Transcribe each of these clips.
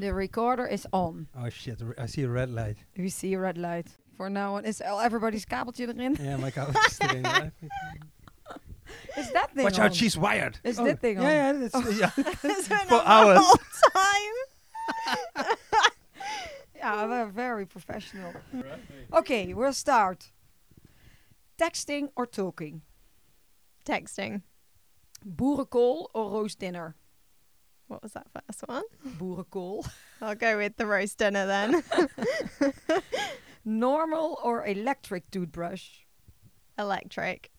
The recorder is on. Oh shit, I see a red light. We see a red light. For now on, is al oh, everybody's kabeltje erin? Yeah, my couch is erin. Is that thing Watch on? out, she's wired. Is oh, dit ding on? Yeah, oh. yeah, that's, yeah. It's been For on the hours. whole time. Yeah, we're very professional. Okay, we'll start. Texting or talking? Texting. Boerenkool or roast dinner? What was that first one? Boerenkool. I'll go with the roast dinner then. Normal or electric toothbrush? Electric.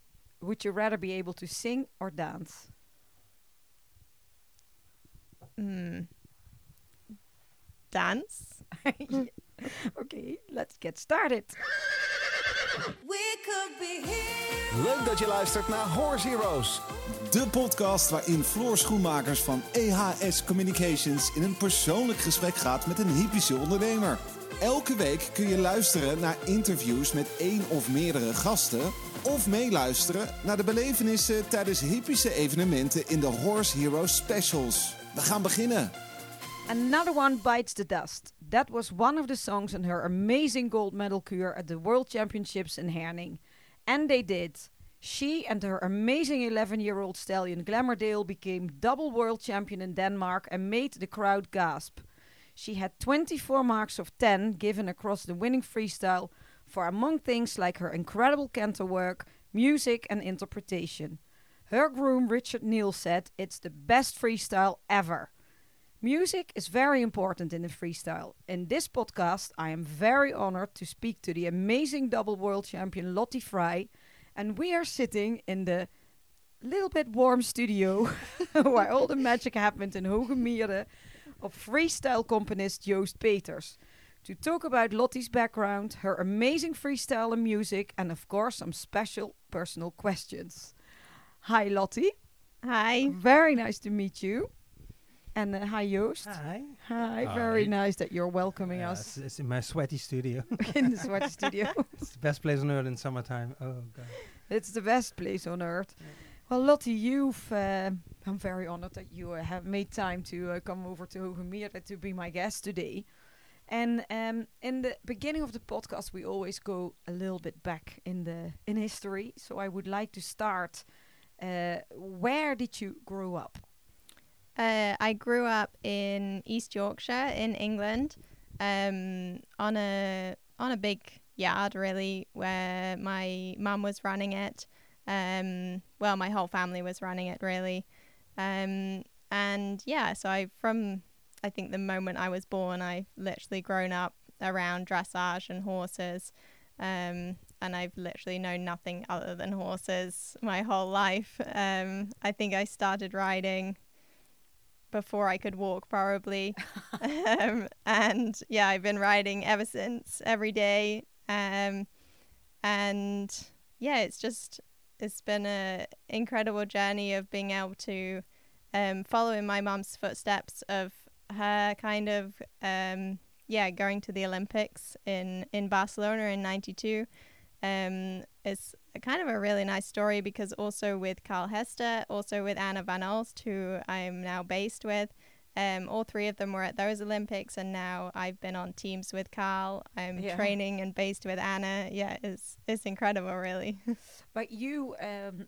Would you rather be able to sing or dance? Mm. Dance. Okay, let's get started. Leuk dat je luistert naar Horse Heroes. De podcast waarin Floor Schoenmakers van EHS Communications in een persoonlijk gesprek gaat met een hypische ondernemer. Elke week kun je luisteren naar interviews met één of meerdere gasten. Of meeluisteren naar de belevenissen tijdens hypische evenementen in de Horse Heroes Specials. We gaan beginnen. Another one bites the dust. That was one of the songs in her amazing gold medal kür at the World Championships in Herning. And they did. She and her amazing 11 year old stallion Glamourdale became double world champion in Denmark and made the crowd gasp. She had 24 marks of 10 given across the winning freestyle for among things like her incredible canter work, music, and interpretation. Her groom Richard Neal said it's the best freestyle ever. Music is very important in the freestyle. In this podcast, I am very honored to speak to the amazing double world champion Lottie Fry, and we are sitting in the little bit warm studio where all the magic happened in Hogemeerde of freestyle componist Joost Peters to talk about Lottie's background, her amazing freestyle and music, and of course, some special personal questions. Hi, Lottie. Hi. Very nice to meet you. And uh, hi, Joost. Hi. Hi, very nice that you're welcoming Yeah, us it's, it's in my sweaty studio. in the sweaty studio. it's the best place on earth in summertime. Oh god. It's the best place on earth. Well, Lottie, you've. Uh, I'm very honored that you uh, have made time to uh, come over to Hogemeerde to be my guest today. And um, in the beginning of the podcast, we always go a little bit back in the in history. So I would like to start. Uh, where did you grow up? Uh, I grew up in East Yorkshire in England, um, on a on a big yard really, where my mum was running it. Um, well, my whole family was running it really, um, and yeah. So I from I think the moment I was born, I've literally grown up around dressage and horses. Um, and I've literally known nothing other than horses my whole life. Um, I think I started riding before I could walk, probably. um, and yeah, I've been riding ever since, every day. Um, and yeah, it's just it's been a incredible journey of being able to um, follow in my mum's footsteps of her kind of um, yeah going to the Olympics in in Barcelona in '92. Um, it's a kind of a really nice story because also with Carl Hester, also with Anna Van Olst, who I'm now based with, um, all three of them were at those Olympics, and now I've been on teams with Carl. I'm Yeah. training and based with Anna. Yeah, it's it's incredible, really. But you, um,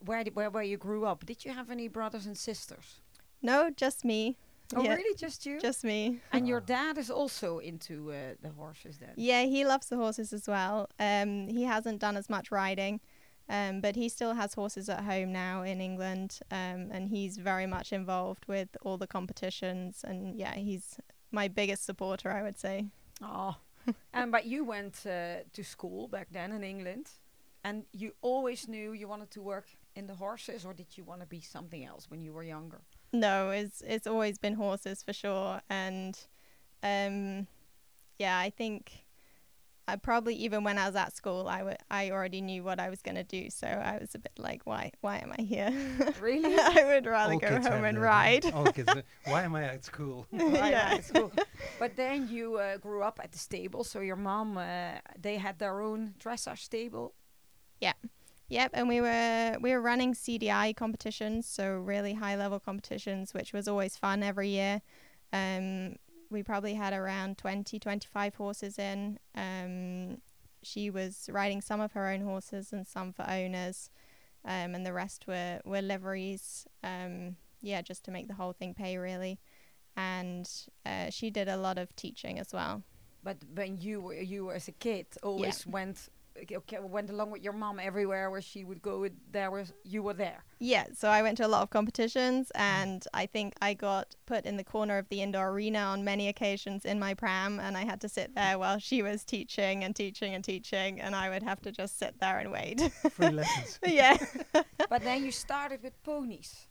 where did, where where you grew up? Did you have any brothers and sisters? no, just me. Oh, yeah, really? Just you? Just me. and your dad is also into uh, the horses then? Yeah, he loves the horses as well. Um, he hasn't done as much riding, um, but he still has horses at home now in England, um, and he's very much involved with all the competitions. And yeah, he's my biggest supporter, I would say. Oh, and but you went uh, to school back then in England, and you always knew you wanted to work in the horses, or did you want to be something else when you were younger? No, it's it's always been horses for sure, and um, yeah, I think I probably even when I was at school, I wa- I already knew what I was gonna do, so I was a bit like, why why am I here? Really? I would rather All go home and that, ride. huh? All kids. Why am I at school? Right, yeah. at school. But then you uh, grew up at the stable, so your mom, uh, they had their own dressage stable. Yep, and we were we were running CDI competitions, so really high level competitions, which was always fun every year. Um, we probably had around 20, 25 horses in. Um, she was riding some of her own horses and some for owners, um, and the rest were were liveries. Um, yeah, just to make the whole thing pay really. And uh, she did a lot of teaching as well. But when you were you were as a kid, always went okay, went along with your mom everywhere where she would go. There was you were there. Yeah, so I went to a lot of competitions, and I think I got put in the corner of the indoor arena on many occasions in my pram, and I had to sit there while she was teaching and teaching and teaching, and I would have to just sit there and wait. Free lessons. yeah. but then you started with ponies,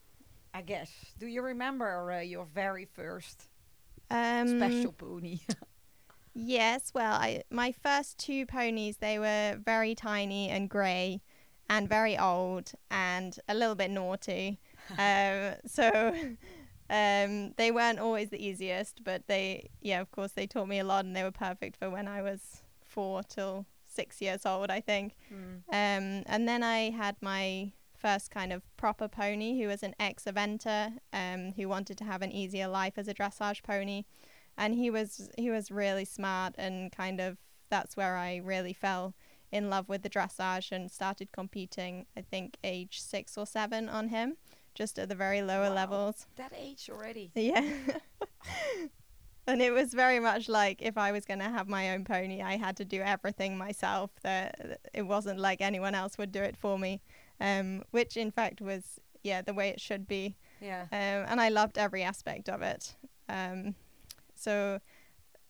I guess. Do you remember uh, your very first Um, special pony? Yes, well, I my first two ponies they were very tiny and grey, and very old and a little bit naughty. um, so um, they weren't always the easiest, but they yeah, of course, they taught me a lot, and they were perfect for when I was four till six years old, I think. Mm. Um, and then I had my first kind of proper pony who was an ex-eventer um, who wanted to have an easier life as a dressage pony. And he was he was really smart and kind of that's where I really fell in love with the dressage and started competing I think age six or seven on him, just at the very lower Wow. levels. That age already. Yeah. and it was very much like if I was going to have my own pony, I had to do everything myself. That it wasn't like anyone else would do it for me, um, which in fact was yeah the way it should be. Yeah. Um, and I loved every aspect of it. Um, so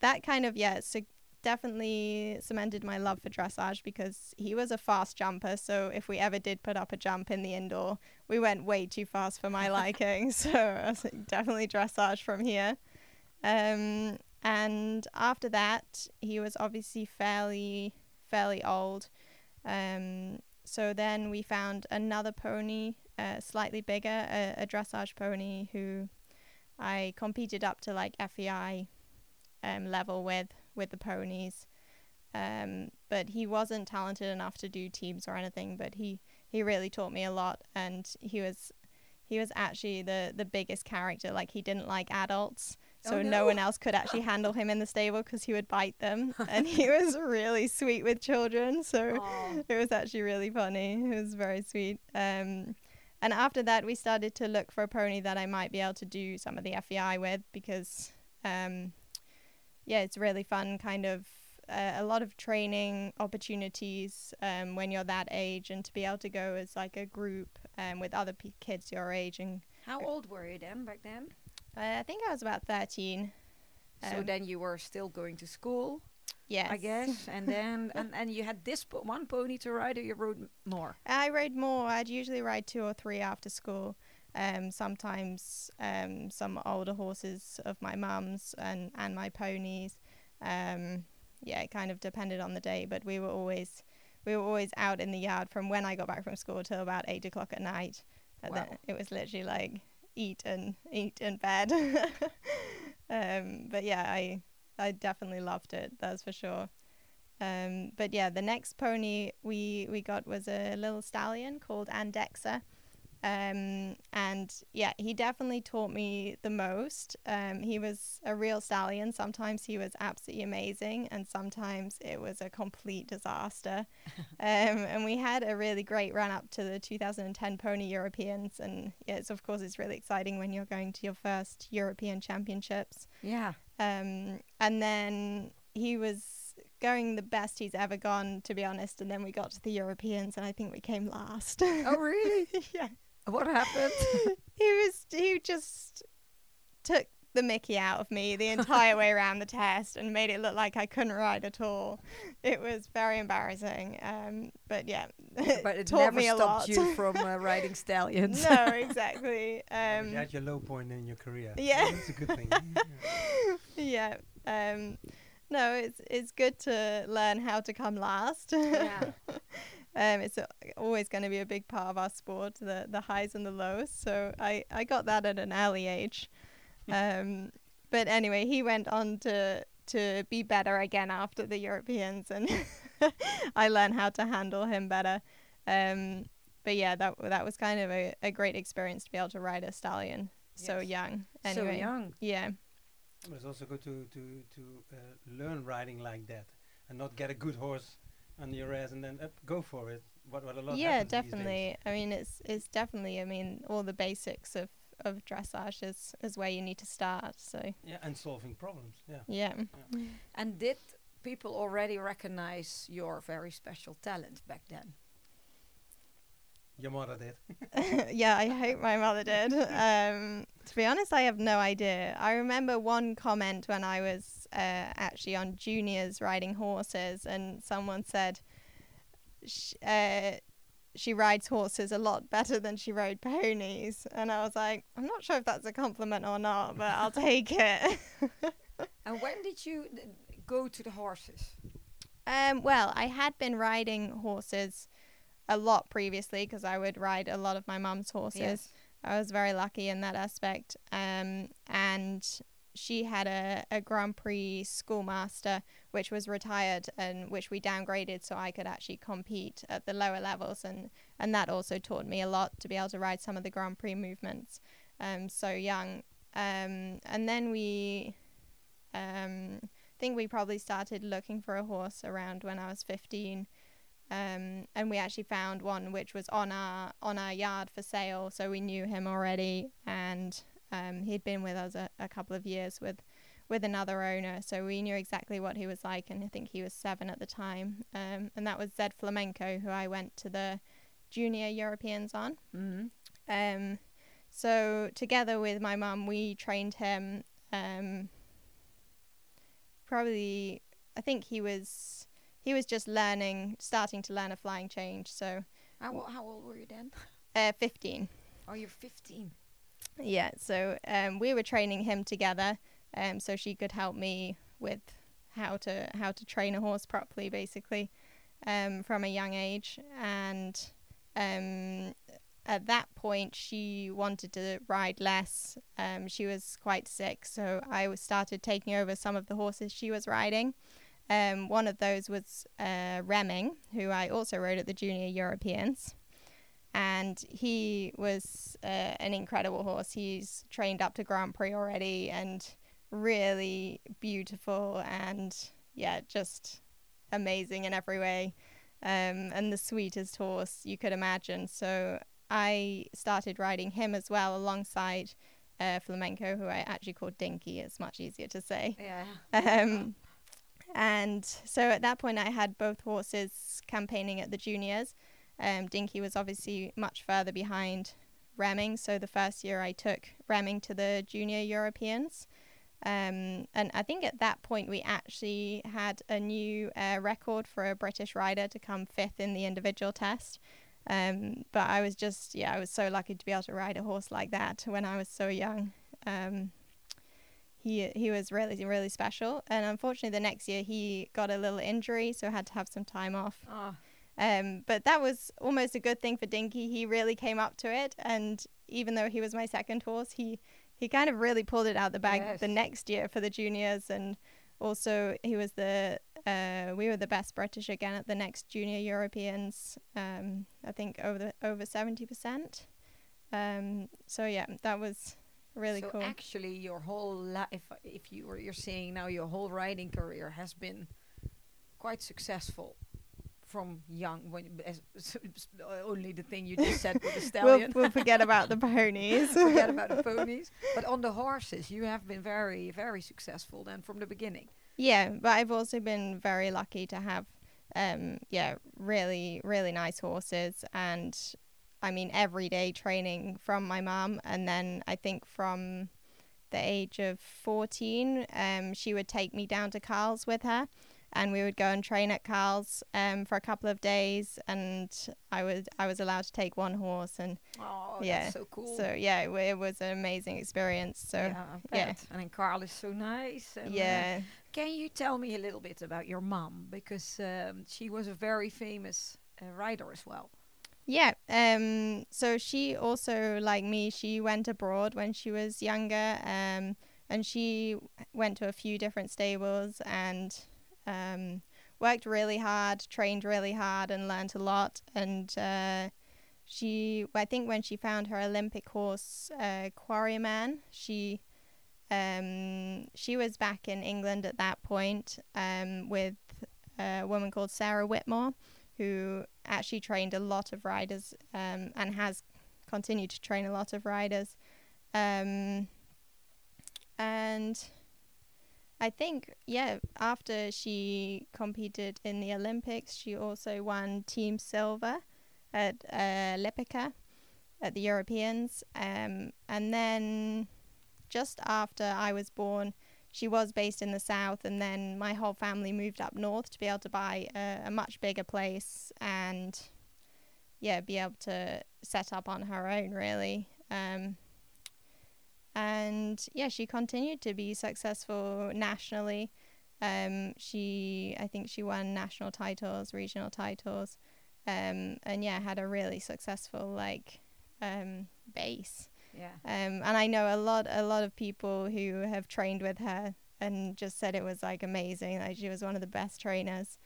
that kind of yeah, so definitely cemented my love for dressage because he was a fast jumper. So if we ever did put up a jump in the indoor, we went way too fast for my liking. so I was like, definitely dressage from here. Um, and after that, he was obviously fairly fairly old. Um, so then we found another pony, uh, slightly bigger, a, a dressage pony who I competed up to like FEI um, level with with the ponies. Um, but he wasn't talented enough to do teams or anything. But he he really taught me a lot, and he was he was actually the the biggest character. Like he didn't like adults. So Oh, no. no. one else could actually handle him in the stable because he would bite them, and he was really sweet with children. So Aw. it was actually really funny. It was very sweet. Um, and after that, we started to look for a pony that I might be able to do some of the FEI with because, um, yeah, it's really fun. Kind of uh, a lot of training opportunities um, when you're that age, and to be able to go as like a group um, with other p- kids your age. And How old were you then back then? uh, I think I was about thirteen. so Um, then you were still going to school, Yes, I guess, and then and, and you had this po- one pony to ride, or you rode m- more. I rode more. I'd usually ride two or three after school. Um, sometimes um, some older horses of my mum's and, and my ponies. Um, yeah, it kind of depended on the day, but we were always we were always out in the yard from when I got back from school till about eight o'clock at night. And then Wow. it was literally like eat and eat and bed. um, but yeah, I I definitely loved it. That's for sure. Um, but yeah, the next pony we we got was a little stallion called Andexa. Um, and yeah, he definitely taught me the most. Um, he was a real stallion. Sometimes he was absolutely amazing, and sometimes it was a complete disaster. um, and we had a really great run up to the 2010 Pony Europeans, and yeah, it's of course it's really exciting when you're going to your first European Championships. Yeah. Um, and then he was going the best he's ever gone, to be honest. And then we got to the Europeans, and I think we came last. Oh really? yeah. what happened? He was. He just took the Mickey out of me the entire way around the test and made it look like I couldn't ride at all. It was very embarrassing. Um, but yeah, but it taught never me a stopped lot. you from uh, riding stallions. no, exactly. Oh, Um, you had your low point in your career. Yeah. That's a good thing. Yeah. Um, no, it's it's good to learn how to come last. Yeah. um, it's a- always going to be a big part of our sport, the the highs and the lows. So I I got that at an early age. um, but anyway, he went on to to be better again after the Europeans, and I learned how to handle him better. Um, but yeah, that that was kind of a, a great experience to be able to ride a stallion so Yes. young. So Anyway, young. yeah. But it's also good to to to uh, learn riding like that and not get a good horse under your ass and then up, go for it. What what a lot. Yeah, definitely. I mean, it's it's definitely. I mean, all the basics of of dressage is is where you need to start. So Yeah, and solving problems. Yeah. yeah. And did people already recognize your very special talent back then? Your mother did. yeah, I hope my mother did. Um, to be honest, I have no idea. I remember one comment when I was uh, actually on juniors riding horses, and someone said sh- uh, she rides horses a lot better than she rode ponies. And I was like, I'm not sure if that's a compliment or not, but I'll take it. And when did you go to the horses? Um, well, I had been riding horses a lot previously because I would ride a lot of my mum's horses. I was very lucky in that aspect. Um, and she had a, a Grand Prix schoolmaster, which was retired and which we downgraded so I could actually compete at the lower levels. And, and that also taught me a lot to be able to ride some of the Grand Prix movements um, so young. Um, and then we, um, I think we probably started looking for a horse around when I was 15 um, and we actually found one which was on our on our yard for sale. So we knew him already, and um, he'd been with us a, a couple of years with with another owner. So we knew exactly what he was like, and I think he was seven at the time. Um, and that was Zed Flamenco, who I went to the junior Europeans on. Mm-hmm. Um, so together with my mum, we trained him. Um, probably, I think he was he was just learning, starting to learn a flying change. So How, how old were you then? uh, fifteen. Oh, you're 15. Yeah. So um, we were training him together, um, so she could help me with how to how to train a horse properly, basically, um, from a young age. And um, at that point, she wanted to ride less. Um, she was quite sick, so I started taking over some of the horses she was riding. Um, one of those was uh, Remming, who I also rode at the Junior Europeans and he was uh, an incredible horse. He's trained up to Grand Prix already, and really beautiful, and yeah, just amazing in every way, um, and the sweetest horse you could imagine. So I started riding him as well alongside uh, Flamenco, who I actually called Dinky. It's much easier to say. Yeah. Um, and so at that point, I had both horses campaigning at the juniors. Um, Dinky was obviously much further behind Ramming. So the first year I took Ramming to the junior Europeans. Um, and I think at that point we actually had a new uh, record for a British rider to come fifth in the individual test. Um, but I was just, yeah, I was so lucky to be able to ride a horse like that when I was so young. Um, he he was really really special, and unfortunately the next year he got a little injury, so had to have some time off. Oh, Um, but that was almost a good thing for Dinky. He really came up to it, and even though he was my second horse, he he kind of really pulled it out the bag the next year for the juniors, and also he was the uh, we were the best British again at the next junior Europeans. Um, I think over the, over seventy percent. Um, so yeah, that was really so cool. actually, your whole life, if you were you're saying now, your whole riding career has been quite successful from young. When as, only the thing you just said with the we'll, stallion. we'll forget about the ponies. Forget about the ponies. But on the horses, you have been very, very successful then from the beginning. Yeah, but I've also been very lucky to have, um, yeah, really, really nice horses, and I mean everyday training from my mum, and then I think from the age of fourteen, um, she would take me down to Carl's with her, and we would go and train at Carl's, um, for a couple of days, and I was I was allowed to take one horse, and Oh, Yeah, so cool. so yeah, it, it was an amazing experience. So yeah, yeah. And then Carl is so nice. and, uh, yeah. can you tell me a little bit about your mom? Because um, she was a very famous uh, rider as well. Yeah. Um. So she also, like me, she went abroad when she was younger. Um. And she went to a few different stables and um, worked really hard, trained really hard, and learned a lot. And uh, she, I think, when she found her Olympic horse, uh, Quarryman, she um, she was back in England at that point um, with a woman called Sarah Whitmore, who actually trained a lot of riders um, and has continued to train a lot of riders. Um, and I think, yeah, after she competed in the Olympics, she also won Team Silver at uh, Lipica at the Europeans. Um, and then just after I was born, she was based in the south, and then my whole family moved up north to be able to buy a, a much bigger place and, yeah, be able to set up on her own, really. Um, and yeah, she continued to be successful nationally. Um, she, I think, she won national titles, regional titles, um, and yeah, had a really successful like um, base. Yeah. Um, and I know a lot, a lot of people who have trained with her and just said it was like amazing. Like she was one of the best trainers.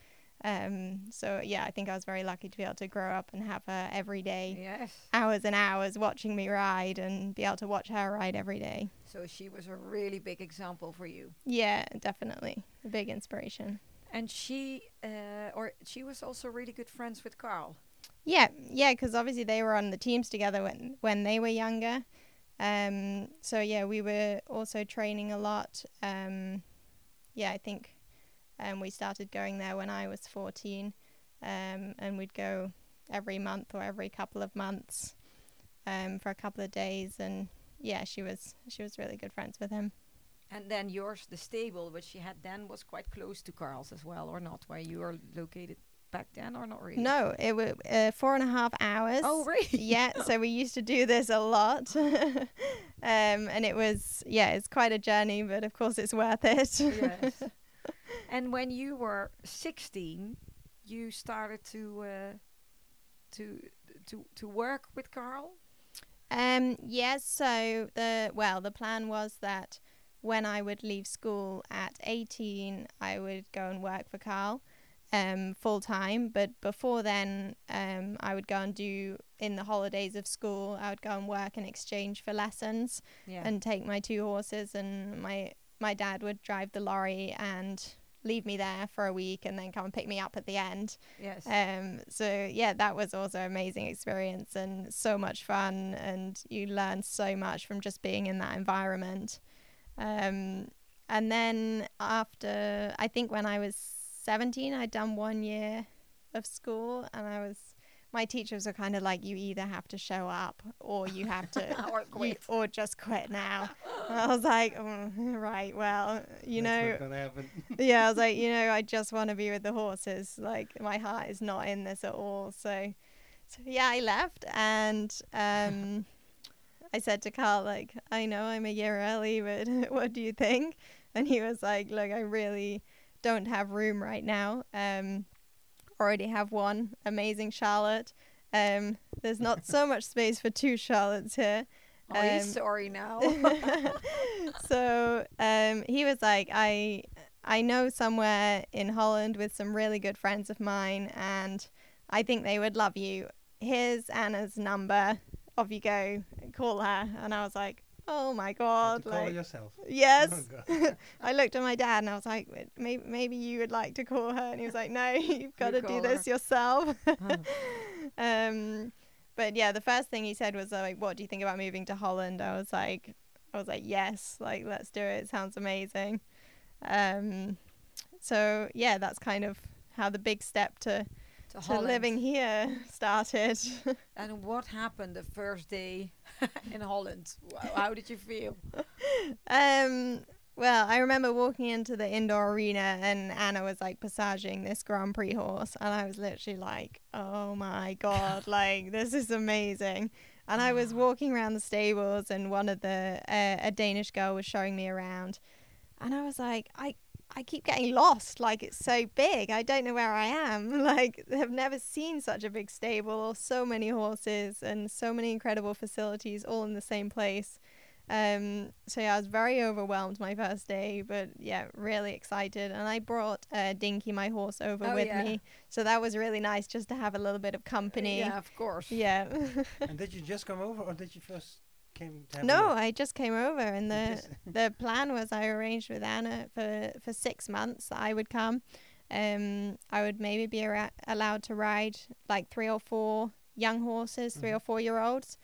Um, so yeah, I think I was very lucky to be able to grow up and have her every day, Yes. hours and hours watching me ride, and be able to watch her ride every day. So she was a really big example for you. Yeah, definitely a big inspiration. And she, uh, or she was also really good friends with Carl. Yeah, yeah, because obviously they were on the teams together when when they were younger. Um, so yeah, we were also training a lot. Um, yeah, I think um, we started going there when I was fourteen, um, and we'd go every month or every couple of months um, for a couple of days. And yeah, she was she was really good friends with him. And then yours, the stable which she had then, was quite close to Carl's as well, or not? Where you are located back then, or not really? No, it was uh, four and a half hours. Oh, really? yeah, so we used to do this a lot. um, and it was, yeah, it's quite a journey, but of course it's worth it. yes. And when you were 16, you started to uh, to to to work with Carl. Um, yes, so the, well, the plan was that when I would leave school at 18, I would go and work for Carl um, full time. But before then, um, I would go and do in the holidays of school. I would go and work in exchange for lessons Yeah. and take my two horses, and my my dad would drive the lorry and leave me there for a week, and then come and pick me up at the end. yes. Um, so yeah, that was also an amazing experience and so much fun, and you learn so much from just being in that environment. Um, and then after, I think when I was 17, I'd done one year of school, and I was, my teachers were kind of like, you either have to show up or you have to, Or you- or just quit now. And I was like, oh, right, well, you That's know, not gonna happen. yeah, I was like, you know, I just want to be with the horses. Like my heart is not in this at all. So, so yeah, I left and um, I said to Carl, like, I know I'm a year early, but what do you think? And he was like, look, I really don't have room right now. Um, already have one amazing Charlotte. Um, there's not so much space for two Charlottes here. oh, he's um, sorry now. so um, he was like, I I know somewhere in Holland with some really good friends of mine, and I think they would love you. Here's Anna's number. Off you go. Call her. And I was like, oh my You god, to call like yourself. yes. Oh, God. I looked at my dad and I was like, maybe maybe you would like to call her, and he was like, no, you've got to do call this her. yourself. um, but yeah, the first thing he said was like, "What do you think about moving to Holland?" I was like, I was like, "Yes, like let's do it. It sounds amazing." Um, so yeah, that's kind of how the big step to to to living here started. And what happened the first day in Holland? How did you feel? Um, well, I remember walking into the indoor arena and Anna was like passaging this Grand Prix horse, and I was literally like, "Oh my god, like this is amazing!" And I was walking around the stables, and one of the uh, a Danish girl was showing me around, and I was like, "I." I keep getting lost. Like it's so big. I don't know where I am. Like I've never seen such a big stable or so many horses and so many incredible facilities all in the same place. Um, so yeah, I was very overwhelmed my first day, but yeah, really excited. And I brought uh, Dinky, my horse, over Oh, with yeah. me, so that was really nice just to have a little bit of company. Yeah, of course. Yeah. and did you just come over, or did you first came to have No? I just came over, and the the plan was I arranged with Anna for for six months that I would come. Um, I would maybe be ara- allowed to ride like three or four young horses, 3 or four year olds,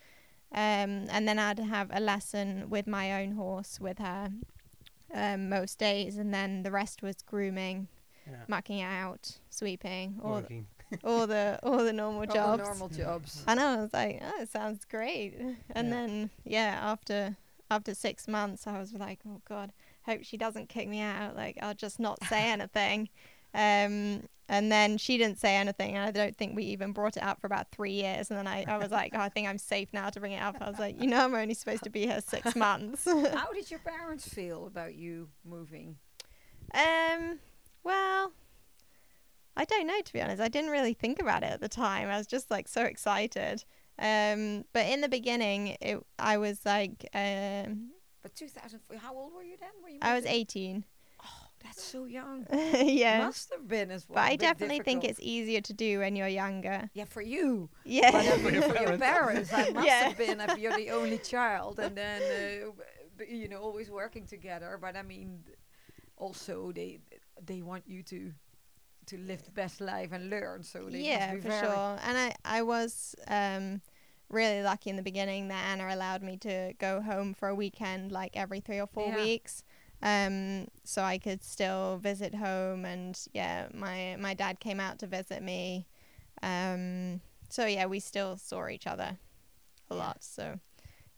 um, and then I'd have a lesson with my own horse with her um, most days, and then the rest was grooming, yeah. mucking out, sweeping, all working. all the all the normal jobs. All the normal jobs. I know. I was like, oh, it sounds great. And Yeah. then, yeah, after after six months, I was like, oh god, hope she doesn't kick me out. Like, I'll just not say anything. Um, and then she didn't say anything. And I don't think we even brought it up for about three years. And then I, I was like, oh, I think I'm safe now to bring it up. I was like, you know, I'm only supposed to be here six months. How did your parents feel about you moving? Um, well, I don't know to be honest. I didn't really think about it at the time. I was just like so excited. Um, but in the beginning, it I was like, um, But 2004, how old were you then? Were you I was moving? 18. That's so young. yeah. Must have been as well. But a I bit definitely think it's easier to do when you're younger. Yeah, for you. Yeah. But For your for your parents, that must Yeah. have been if you're the only child and then, uh, you know, always working together. But I mean, also they they want you to to live the best life and learn. So yeah, be for sure. And I, I was um, really lucky in the beginning that Anna allowed me to go home for a weekend, like every three or four Yeah. weeks. Um, so I could still visit home, and yeah, my my dad came out to visit me. Um, so yeah, we still saw each other a Yeah. lot. So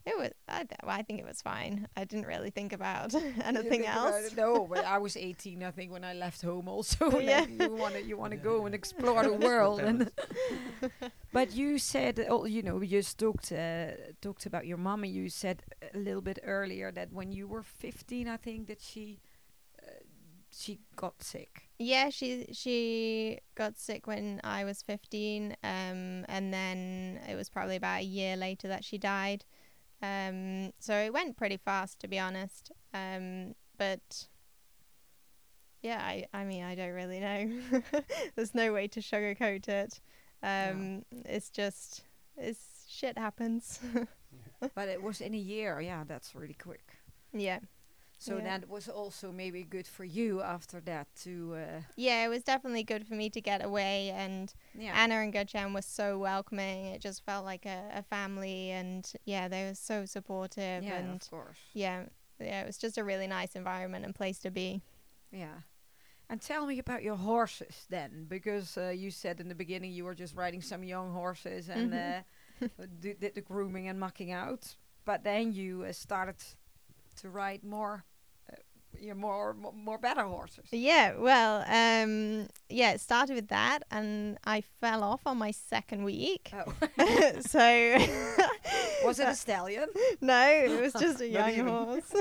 it was, I, th- I think it was fine. I didn't really think about anything think else. it? No, but I was 18, I think, when I left home. Also, Yeah. Like, you want to you want to Yeah, go yeah. and explore the world. and but you said, oh, you know, you just talked uh, talked about your mom, and you said a little bit earlier that when you were 15, I think that she uh, she got sick. Yeah, she she got sick when I was 15 um and then it was probably about a year later that she died. Um so it went pretty fast to be honest. Um but yeah, I I mean I don't really know. There's no way to sugarcoat it. Um it's just it's shit happens. but it was in a year. Yeah, that's really quick. yeah. So Yeah. that was also maybe good for you after that to. Uh, Yeah, it was definitely good for me to get away and yeah. Anna and Gertjan were so welcoming. It just felt like a, a family, and yeah, they were so supportive, yeah, and of course. yeah, yeah, it was just a really nice environment and place to be. Yeah. And tell me about your horses then, because uh, you said in the beginning you were just riding some young horses and Mhm. uh, did the grooming and mucking out, but then you uh, started to ride more, uh, more, more, more better horses. Yeah, well, um, yeah, it started with that, and I fell off on my second week. Oh. so was it a stallion? no, it was just a young horse.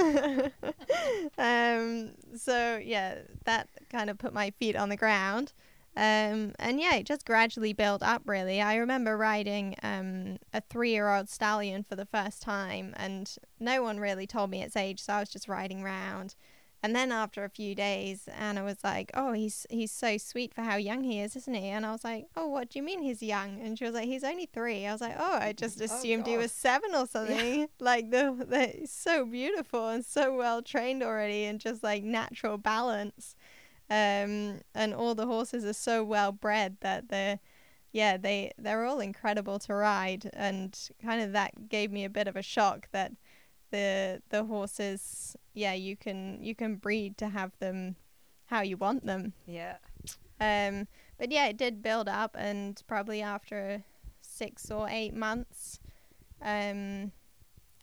um, so yeah, that kind of put my feet on the ground. Um, and yeah, it just gradually built up. Really, I remember riding um, a three-year-old stallion for the first time, and no one really told me its age, so I was just riding around. And then after a few days, Anna was like, "Oh, he's he's so sweet for how young he is, isn't he?" And I was like, "Oh, what do you mean he's young?" And she was like, "He's only three. I was like, "Oh, I just Oh, assumed he was seven or something." Like the, the he's so beautiful and so well trained already, and just like natural balance. Um, and all the horses are so well bred that they're, yeah, they they're all incredible to ride, and kind of that gave me a bit of a shock that the the horses yeah you can you can breed to have them how you want them. Yeah. um but yeah it did build up and probably after six or eight months um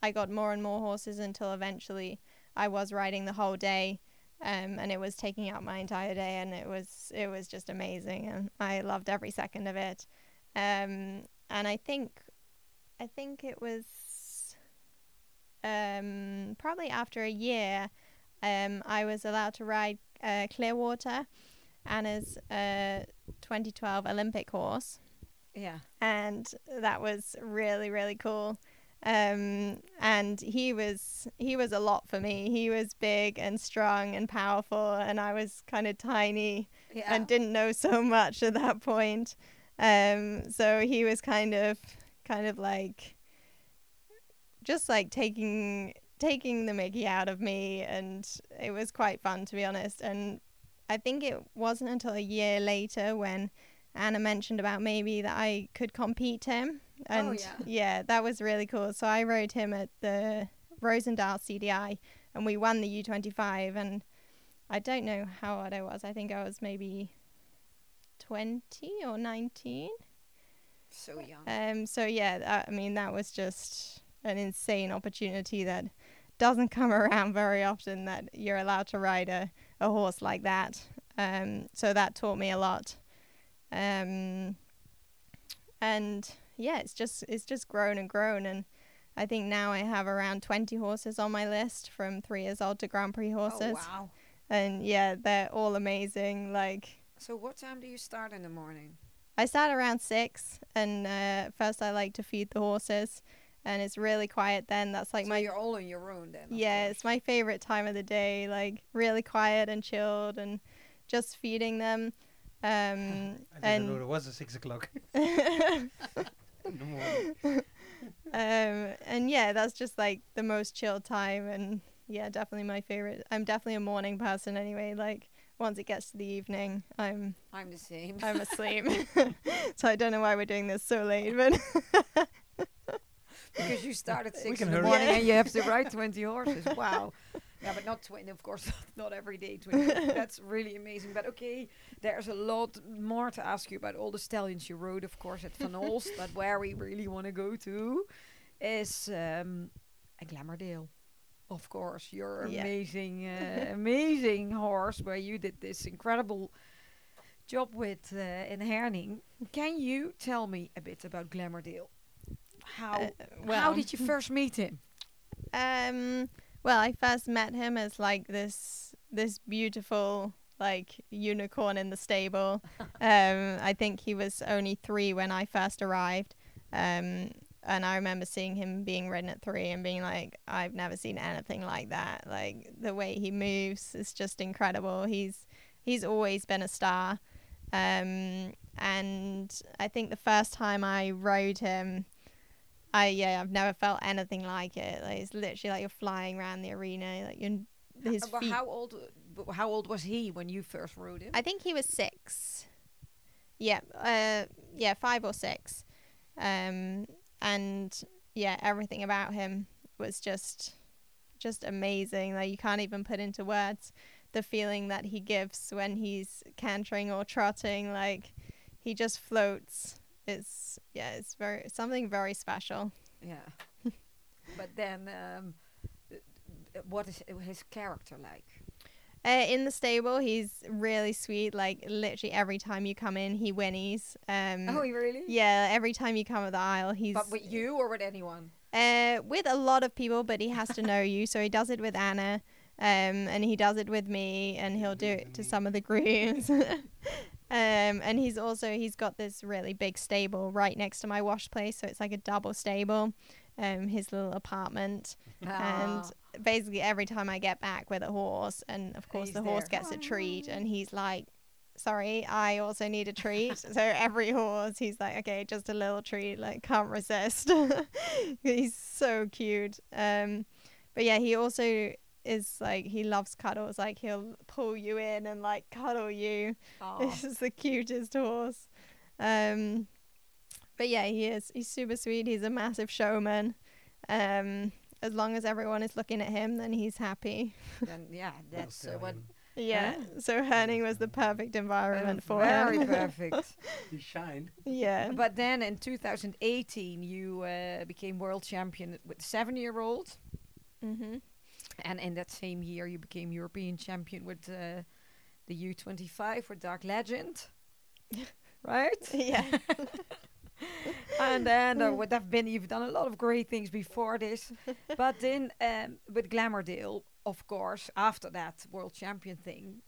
i got more and more horses until eventually i was riding the whole day um and it was taking up my entire day and it was it was just amazing and i loved every second of it um and i think i think it was um, probably after a year, um, I was allowed to ride uh, Clearwater, Anna's uh, 2012 Olympic horse, Yeah. and that was really really cool. Um, and he was he was a lot for me. He was big and strong and powerful, and I was kind of tiny Yeah. and didn't know so much at that point. Um, so he was kind of kind of like just like taking taking the Mickey out of me, and it was quite fun to be honest. And I think it wasn't until a year later when Anna mentioned about maybe that I could compete him, and yeah. that was really cool. So I rode him at the Roosendaal CDI, and we won the U25. And I don't know how old I was. I think I was maybe twenty or nineteen. So young. Um, so yeah, I mean that was just an insane opportunity that doesn't come around very often. That you're allowed to ride a, a horse like that. Um, so that taught me a lot. Um, and yeah, it's just it's just grown and grown, and I think now I have around twenty horses on my list from three years old to Grand Prix horses. Oh wow. And yeah, they're all amazing. Like So what time do you start in the morning? I start around six, and uh, first I like to feed the horses, and it's really quiet then. That's like so my you're all in your own then. yeah, course. it's my favorite time of the day. Like really quiet and chilled, and just feeding them. Um, I didn't know and there was a six o'clock um, in the morning. and yeah, that's just like the most chill time, and yeah, definitely my favorite. I'm definitely a morning person anyway. Like once it gets to the evening, I'm I'm the same. I'm asleep. so I don't know why we're doing this so late, but because you start at six in the morning Yeah. and you have to ride 20 horses. Wow. Yeah, but not 20, of course, not every day 20. That's really amazing. But okay, there's a lot more to ask you about all the stallions you rode, of course, at Van Olst. but where we really want to go to is um, a Glamourdale. Of course, your Yeah. amazing, uh, amazing horse where you did this incredible job with uh, in Herning. Can you tell me a bit about Glamourdale? How Uh, how did you first meet him? Um, well, I first met him as like this this beautiful like unicorn in the stable. um, I think he was only three when I first arrived. Um, and I remember seeing him being ridden at three and being like, I've never seen anything like that. Like the way he moves is just incredible. He's he's always been a star. Um, and I think the first time I rode him, I yeah, I've never felt anything like it. Like it's literally like you're flying around the arena, like you're his feet. how old? How old was he when you first rode him? I think he was six. Yeah, uh, yeah, five or six, um, and yeah, everything about him was just, just amazing. Like you can't even put into words the feeling that he gives when he's cantering or trotting. Like he just floats. It's yeah, it's very something very special. yeah. but then, um, what is his character like? Uh, in the stable, he's really sweet. Like literally every time you come in, he whinnies. Um, oh, really? Yeah, every time you come up the aisle, he's But with you or with anyone? uh, with a lot of people, but he has to know you. So he does it with Anna, um, and he does it with me, and he'll do it to some of the grooms. um, and he's also he's got this really big stable right next to my wash place, so it's like a double stable. Um, his little apartment, Ah, and basically every time I get back with a horse, and of course He's the horse there. gets a treat, and he's like, "Sorry, I also need a treat." so every horse, he's like, "Okay, just a little treat, like can't resist." he's so cute. Um, but yeah, he also is like he loves cuddles. Like he'll pull you in and like cuddle you. aw. This is the cutest horse. Um, but yeah, he is. He's super sweet. He's a massive showman. Um, as long as everyone is looking at him, then he's happy. then yeah, that's uh, what. Yeah. So Herning was the perfect environment uh, for very him. perfect. He shined. yeah. but then in 2018, you uh, became world champion with seven-year-old, Mhm. and in that same year, you became European champion with uh, the U25 for Dark Legend. right? Yeah. and then there would have been you've done a lot of great things before this but then um, with glamourdale of course after that world champion thing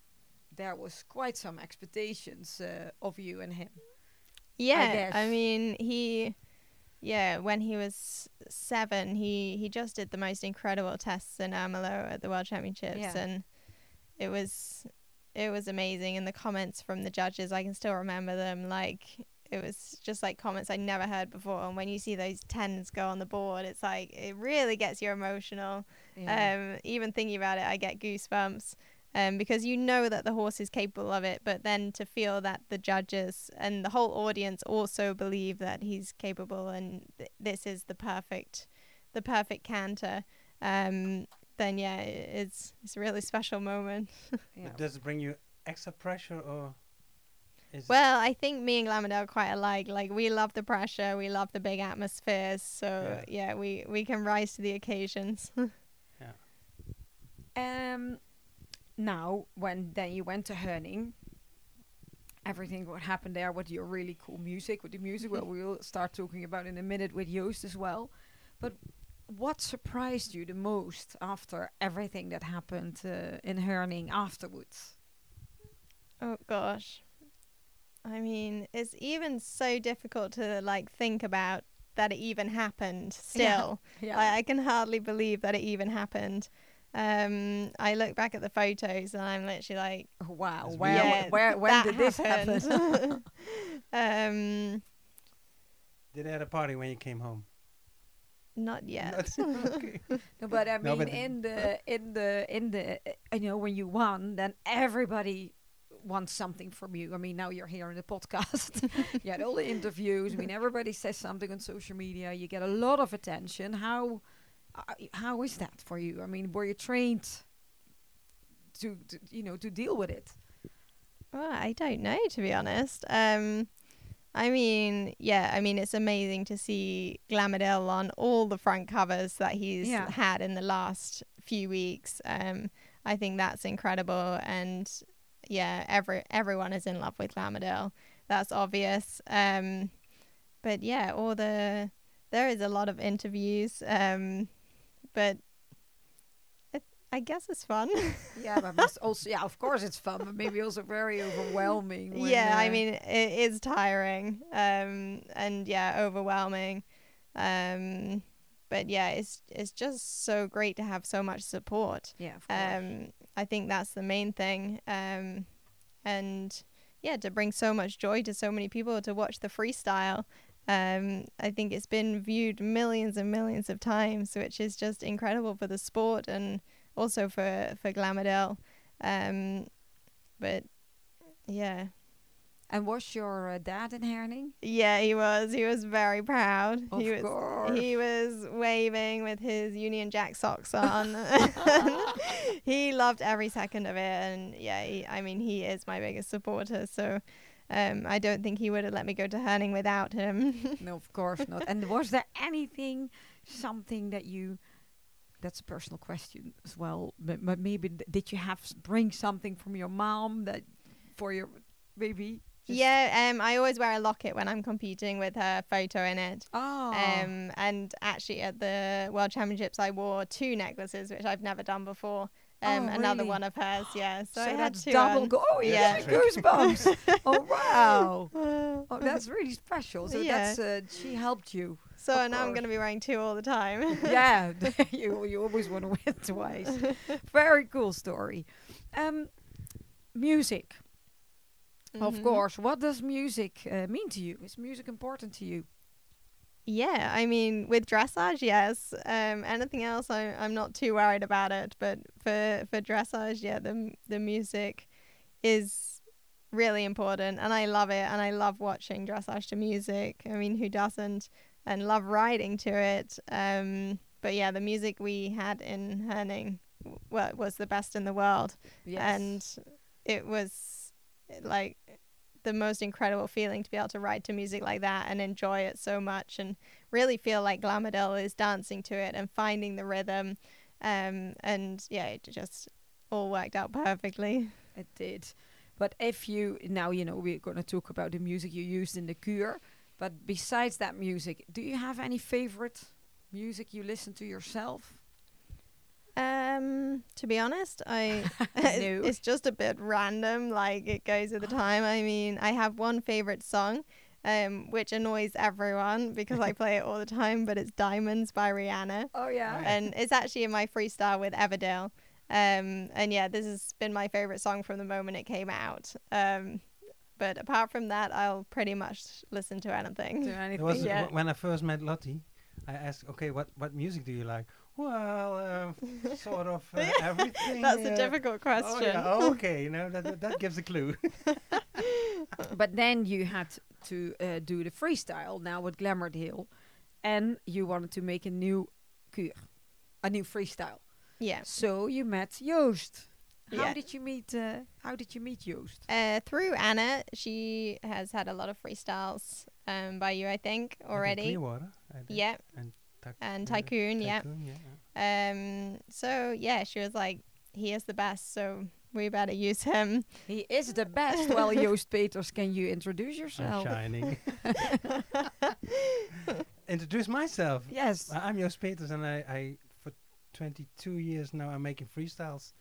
there was quite some expectations uh, of you and him Yeah, I, guess. mean, he, yeah, when he was seven, he he just did the most incredible tests in Ermelo at the World Championships, Yeah. and it was it was amazing. And the comments from the judges, I can still remember them. Like it was just like comments I never heard before. And when you see those tens go on the board, it's like it really gets you emotional. Um, even thinking about it, I get goosebumps. Um, because you know that the horse is capable of it, but then to feel that the judges and the whole audience also believe that he's capable and th- this is the perfect, the perfect canter, um, then yeah, it's it's a really special moment. yeah. Does it bring you extra pressure or is Well, I think me and Glamourdale are quite alike. Like we love the pressure, we love the big atmospheres. So yeah, we we can rise to the occasions. yeah. Um, now, when then you went to Herning, everything what happened there with your really cool music, with the music, well, we'll start talking about in a minute with Joost as well. But what surprised you the most after everything that happened uh, in Herning afterwards? oh gosh. I mean, it's even so difficult to like think about that it even happened still. Yeah, I, I can hardly believe that it even happened. Um, I look back at the photos and I'm literally like, Oh, wow. Where, yeah, where, when did this happen? um, did they have a party when you came home? not yet. okay. No, but I No, mean, but- in the in the in the you know when you won, then everybody wants something from you. I mean, now you're here in the podcast. you had all the interviews. I mean, everybody says something on social media. You get a lot of attention. How uh, how is that for you? I mean, were you trained to, to you know to deal with it? Well, I don't know to be honest. Um, I mean, yeah, I mean it's amazing to see Glamourdale on all the front covers that he's Yeah. had in the last few weeks. Um, I think that's incredible, and yeah, every everyone is in love with Glamourdale. That's obvious. Um, but yeah, all the there is a lot of interviews. Um, but it, I guess it's fun. Yeah, but also yeah, of course it's fun, but maybe also very overwhelming. when, yeah, I uh, mean it is tiring, um, and yeah, overwhelming. Um, but yeah, it's it's just so great to have so much support. yeah, of course. Um, I think that's the main thing. Um, and yeah, to bring so much joy to so many people to watch the freestyle. Um, I think it's been viewed millions and millions of times, which is just incredible for the sport and also for for Glamourdale. Um, but yeah, and was your uh, dad in Herning? yeah, he was. He was very proud. Of he was. course. He was waving with his Union Jack socks on. he loved every second of it, and yeah, he, I mean, he is my biggest supporter. So, um, I don't think he would have let me go to Herning without him. No, of course not. And was there anything, something that you? That's a personal question as well. But, but maybe did you have bring something from your mom that for your maybe? Just- yeah, um, I always wear a locket when I'm competing with her photo in it. Oh. Um, and actually at the World Championships, I wore two necklaces, which I've never done before. Um, Oh, another really? one of hers, yeah. So, so I had two double go. Oh, Yeah. yeah, goosebumps. oh wow. Oh, that's really special. So Yeah. that's uh, she helped you. so of now I'm going to be wearing two all the time. yeah, you you always want to wear twice. Very cool story. Um, music. Of Mhm. course. What does music uh, mean to you? Is music important to you? Yeah, I mean, with dressage, yes. Um, anything else, I, I'm not too worried about it. But for for dressage, yeah, the the music is really important, and I love it, and I love watching dressage to music. I mean, who doesn't? And love riding to it. Um, but yeah, the music we had in Herning w- was the best in the world. and it was like the most incredible feeling to be able to ride to music like that and enjoy it so much and really feel like Glamodel is dancing to it and finding the rhythm um and yeah it just all worked out perfectly It did. But if you now you know we're going to talk about the music you used in the kür, but besides that music, do you have any favorite music you listen to yourself? Um to be honest i No. it's just a bit random like it goes at the time i mean i have one favorite song um which annoys everyone because i play it all the time but it's diamonds by rihanna Oh yeah. and it's actually in my freestyle with Everdale. Um, and yeah, this has been my favorite song from the moment it came out. Um, But apart from that, I'll pretty much listen to anything. Do It anything? was Yeah. w- when I first met Lottie. I asked, okay, what what music do you like? Well, um, sort of uh, everything. That's a uh, difficult question. Oh, yeah. oh, okay. You know that that, that gives a clue. but then you had to uh, do the freestyle now with Glamourdale, and you wanted to make a new kür, a new freestyle. yeah. So you met Joost. How Yeah. did you meet? Uh, how did you meet Joost? Uh, through Anna, she has had a lot of freestyles um, by you, I think, already. Clearwater. I did. Yeah, Tyc- and Tycoon, yeah. Tycoon, yeah. Um, so yeah, she was like, he is the best, so we better use him. He is the best. well, Joost Peters, can you introduce I'm yourself? shining. Introduce myself. Yes. I- I'm Joost Peters, and I, I for 22 years now I'm making freestyles,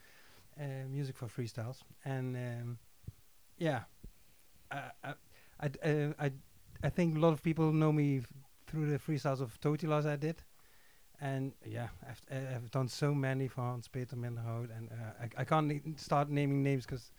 uh, music for freestyles, and um, yeah, I I I, d- uh, I I think a lot of people know me f- through the freestyles of Totilas I did, and yeah, I've I've done so many for Hans Peter Minderhoud, and uh, I I can't start naming names because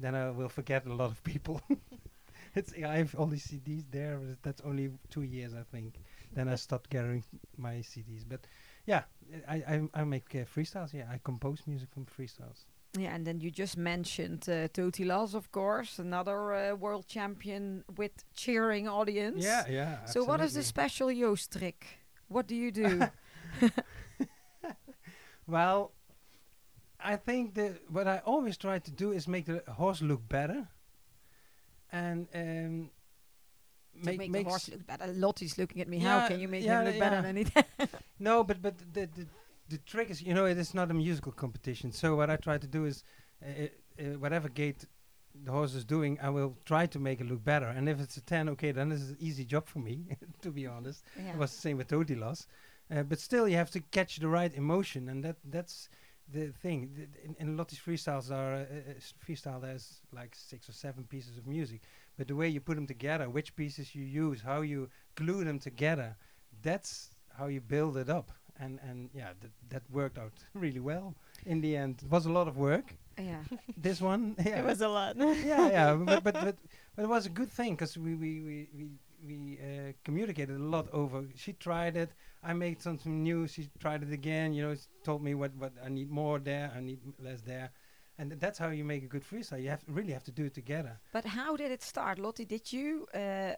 then I will forget a lot of people. it's I have all these CDs there. That's only two years, I think. then I stopped gathering my CDs. But yeah, I I, I make uh, freestyles. Yeah, I compose music from freestyles. Yeah, and then you just mentioned uh, Totilas, of course, another uh, world champion with cheering audience. Yeah, yeah. So what is the special Joost trick? What do you do? Well, I think that what I always try to do is make the horse look better, and um, make make the horse look better. Lottie's looking at me. Yeah, How can you make yeah, him look better than he No, but but the, the the trick is, you know, it is not a musical competition. So what I try to do is, uh, uh, whatever gait the horse is doing, I will try to make it look better. And if it's a ten, okay, then this is an easy job for me, to be honest. Yeah. It was the same with Totilas. Uh, but still, you have to catch the right emotion, and that that's the thing. Th- th- In, in Lottie's freestyles are uh, uh, freestyle. There's like six or seven pieces of music, but the way you put them together, which pieces you use, how you glue them together, that's how you build it up. And and yeah, that that worked out really well in the end. It was a lot of work. yeah. This one, yeah, It was a lot. yeah, yeah, but, but but but it was a good thing because we we we we, we uh, communicated a lot over. She tried it. I made something new. She tried it again. You know, s- told me what what I need more there. I need less there, and th- that's how you make a good freestyle. You have really have to do it together. But how did it start, Lottie? Did you, uh,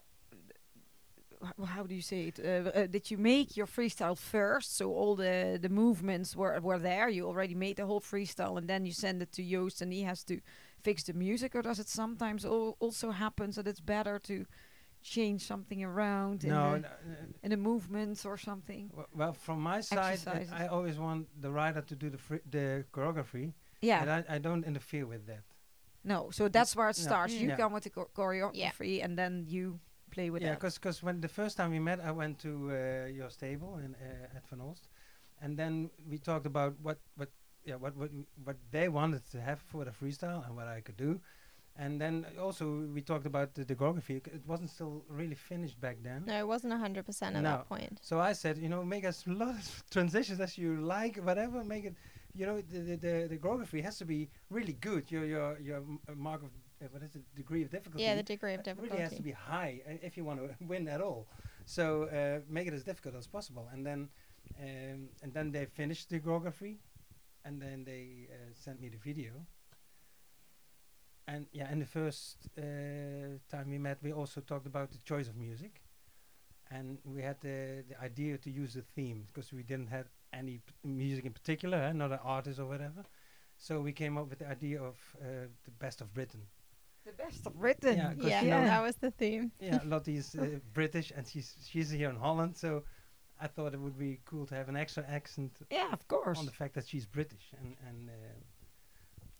how do you say it? Uh, uh, did you make your freestyle first, so all the the movements were were there? You already made the whole freestyle, and then you send it to Joost, and he has to fix the music, or does it sometimes al- also happen that it's better to change something around in, the, n- in the movements or something? w- well, from my side, uh, I always want the rider to do the fr- the choreography, Yeah. and I, I don't interfere with that. No, so that's where it No. starts. You Yeah. come with the cho- choreography, and then you play with yeah, that. because when the first time we met, I went to uh, your stable in uh, at Van Olst, and then we talked about what what yeah what what what they wanted to have for the freestyle and what I could do, and then also we talked about the, the choreography. It wasn't still really finished back then. No, it wasn't 100% at No. that point. So I said, you know, make as lot of transitions as you like, whatever. Make it, you know, the the, the, the choreography has to be really good. Your your your mark of what is it? Degree of difficulty. Yeah, the degree of uh, really has to be high uh, if you want to win at all. So uh, make it as difficult as possible, and then um, and then they finished the choreography, and then they uh, sent me the video. And yeah, and the first uh, time we met, we also talked about the choice of music, and we had the the idea to use the theme because we didn't have any p- music in particular, eh, not an artist or whatever. So we came up with the idea of uh, the best of Britain. The best of Britain. Yeah, 'cause Yeah, you know- that was the theme. yeah, Lottie's uh, British and she's she's here in Holland, so I thought it would be cool to have an extra accent Yeah, of course. on the fact that she's British and and uh,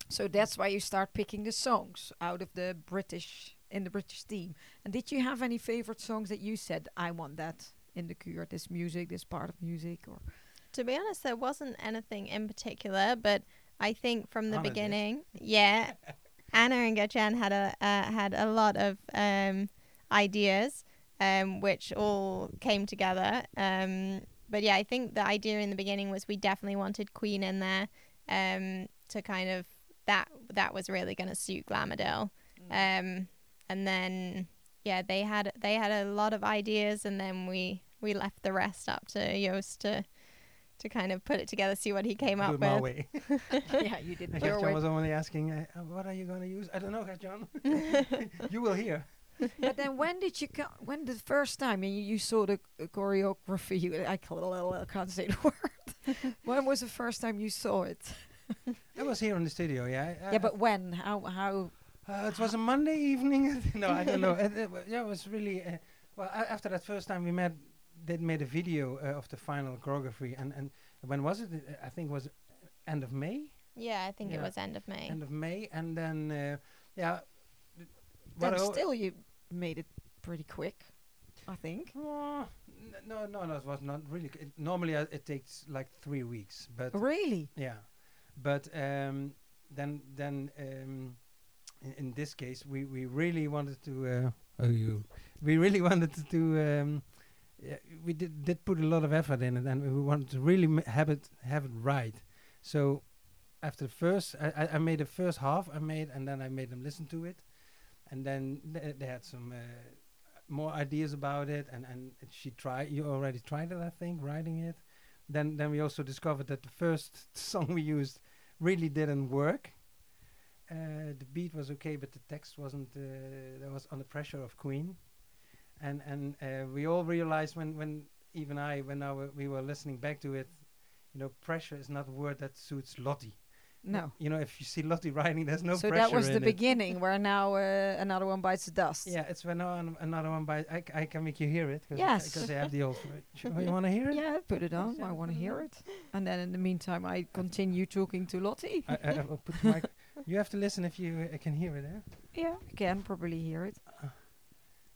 So that's why you start picking the songs out of the British in the British theme. And did you have any favorite songs that you said I want that in the kür, this music, this part of music, or To be honest, there wasn't anything in particular, but I think from the Anna beginning, yeah, Anna and Gertjan had a uh, had a lot of um, ideas, um, which all came together. Um, but yeah, I think the idea in the beginning was we definitely wanted Queen in there um, to kind of that that was really going to suit Glamourdale. Um, and then yeah, they had they had a lot of ideas, and then we we left the rest up to Joost to to kind of put it together, see what he came up it my with. way. yeah, you did. And your Gertjan way. was only asking, uh, uh, what are you going to use? I don't know, Gertjan. you will hear. but then when did you co- when the first time you, you saw the uh, choreography you, I can't say the word when was the first time you saw it I was here in the studio, yeah. I- yeah I- but when how how Uh, it was a Monday evening. no, I don't know. It, it, yeah, it was really uh, well. a- after that first time we met, they made a video uh, of the final choreography, and and when was it? Uh, I think it was end of May. Yeah, I think it was end of May. End of May, and then uh, yeah. th- then what I al- still you made it pretty quick I think no, no, no, it was not really. It, normally, uh, it takes like three weeks, but really Yeah, but um, then then um, in, in this case, we, we really wanted to. Uh, oh, you. We really wanted to. um, yeah, we did did put a lot of effort in it, and we wanted to really have it have it right. So after the first, I, I, made the first half. I made, and then I made them listen to it, and then th- they had some. Uh, more ideas about it and and she tried you already tried it i think writing it then then we also discovered that the first song we used really didn't work. Uh, the beat was okay, but the text wasn't. Uh, there was under pressure of Queen, and and uh, we all realized when when even I when I w- we were listening back to it, you know, pressure is not a word that suits Lottie. no You know, if you see Lottie writing, there's no so pressure that was the it. beginning where now uh, another one bites the dust Yeah, it's when now another one by I, I can make you hear it. Cause Yes. Because I have the old. Sure, you want to hear it? yeah put it on I want to hear it and then in the meantime I continue talking to Lottie I, I, I'll put the mic. You have to listen if you uh, can hear it. Eh? yeah I can probably hear it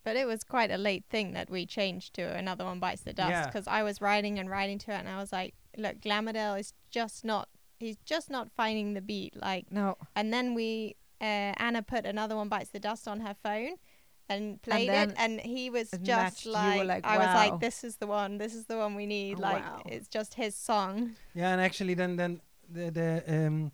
But it was quite a late thing that we changed to another one bites the dust Yeah. because I was writing and writing to it, and I was like, "Look, Glamourdale is just not. He's just not finding the beat." Like, no and then we uh, Anna put another one bites the dust on her phone and played then it, and he was just. Like, like, I was like, "This is the one. This is the one we need." Oh, like, wow. it's just his song. Yeah, and actually, then then the the um,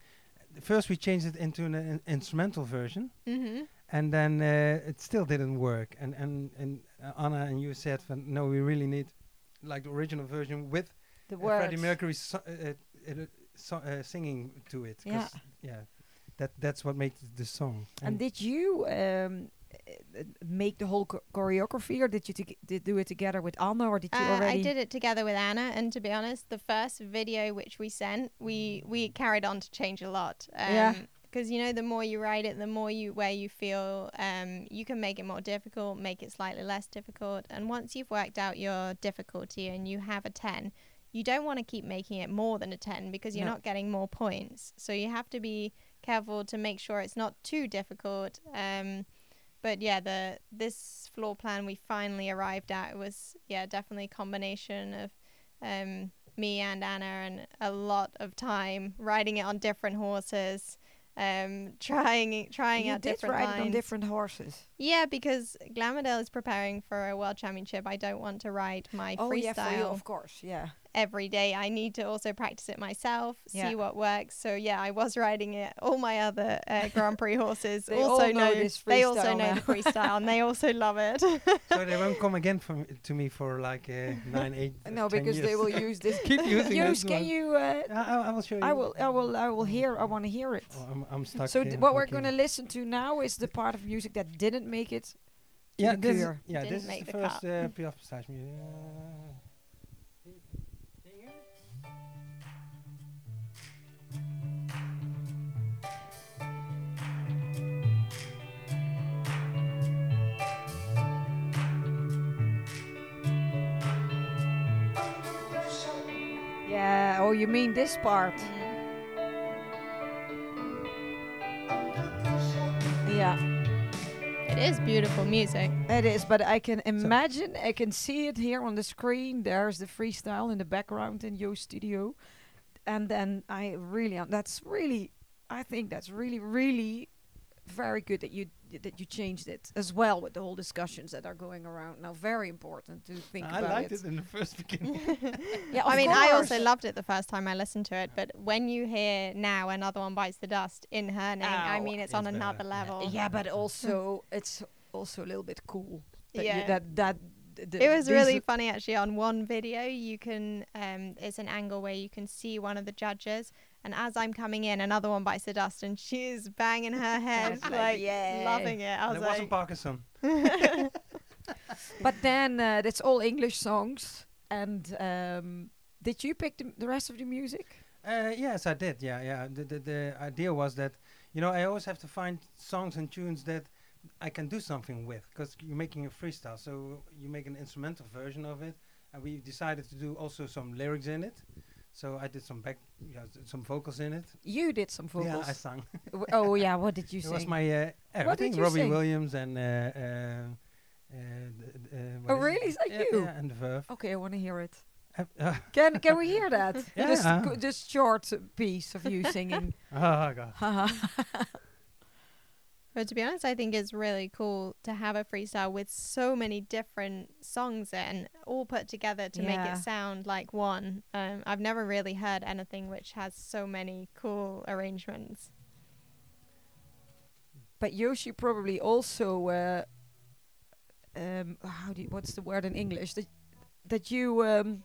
first we changed it into an in- instrumental version, Mm-hmm. And then uh, it still didn't work. And and and uh, Anna and you said, van, no, we really need like the original version with the uh, Freddie Mercury so, uh, uh, so, uh, singing to it. Yeah. yeah, that that's what makes the song. And did you um, uh, make the whole cho- choreography, or did you t- did do it together with Anna, or did you already? I did it together with Anna, and to be honest, the first video which we sent, we we carried on to change a lot. Um, Yeah. Because you know, the more you write it, the more you where you feel um, you can make it more difficult, make it slightly less difficult, and once you've worked out your difficulty and you have a ten, you don't want to keep making it more than a ten because you're No. not getting more points. So you have to be careful to make sure it's not too difficult. Um, but yeah, the this floor plan we finally arrived at was yeah definitely a combination of um, me and Anna and a lot of time riding it on different horses, um, trying trying you out different ride lines. on different horses. yeah, because Glamourdale is preparing for a world championship. I don't want to ride my oh freestyle yeah, you, of course, yeah. Every day. I need to also practice it myself, Yeah. see what works. So yeah, I was riding it. All my other uh, Grand Prix horses They also all know this they also know now. the freestyle and they also love it. so they won't come again from to me for like uh, nine, eight. uh, No, 10 because they will use this. Keep using Joost, this can one. you? Uh, I, I I will show you. I will. I will. I will hear. I want to hear it. Oh, I'm, I'm stuck. So uh, th- what we're going to listen to now is the part of music that didn't make it. yeah, this is, yeah, Didn't this is the the first cut. uh, Piaffe Passage music. Yeah. Oh, you mean this part? Yeah. It is beautiful music. It is, but I can imagine, I can see it here on the screen. There's the freestyle in the background in your studio, and then I really, that's really, I think that's really, really very good that you that you changed it as well with the whole discussions that are going around now. Very important to think I about liked it. it in the first beginning. Yeah, I of mean, I also loved it the first time I listened to it, but when you hear now another one bites the dust in her name, I mean, it's It's on another Yeah. level. Yeah, but also it's also a little bit cool. That you- Yeah. that that. th- th- it was really funny actually on one video you can um it's an angle where you can see one of the judges and as i'm coming in another one bites the dust and she's banging her head like, like "Yay." loving it i And was it wasn't Parkinson. But then uh, that's all English songs. And um, did you pick the, the rest of the music? Uh, yes, I did. Yeah, yeah. The, the the idea was that you know I always have to find songs and tunes that I can do something with because you're making a freestyle. So you make an instrumental version of it, and we decided to do also some lyrics in it. So I did some back, yeah, some vocals in it. You did some vocals. Yeah, I sang. Oh yeah, what did you it sing? was my uh, everything. Robbie sing? Williams and. Uh, uh, uh, uh, Oh, really? Is that Yeah, you? Yeah, and the Verve. okay, I want to hear it. Uh, Can can we hear that? Just Yeah. co- just short piece of you singing. oh god. But to be honest i think it's really cool to have a freestyle with so many different songs in all put together to make it sound like one. Um i've never really heard anything which has so many cool arrangements. But Yoshi probably also uh, um how do you, what's the word in English? That that you um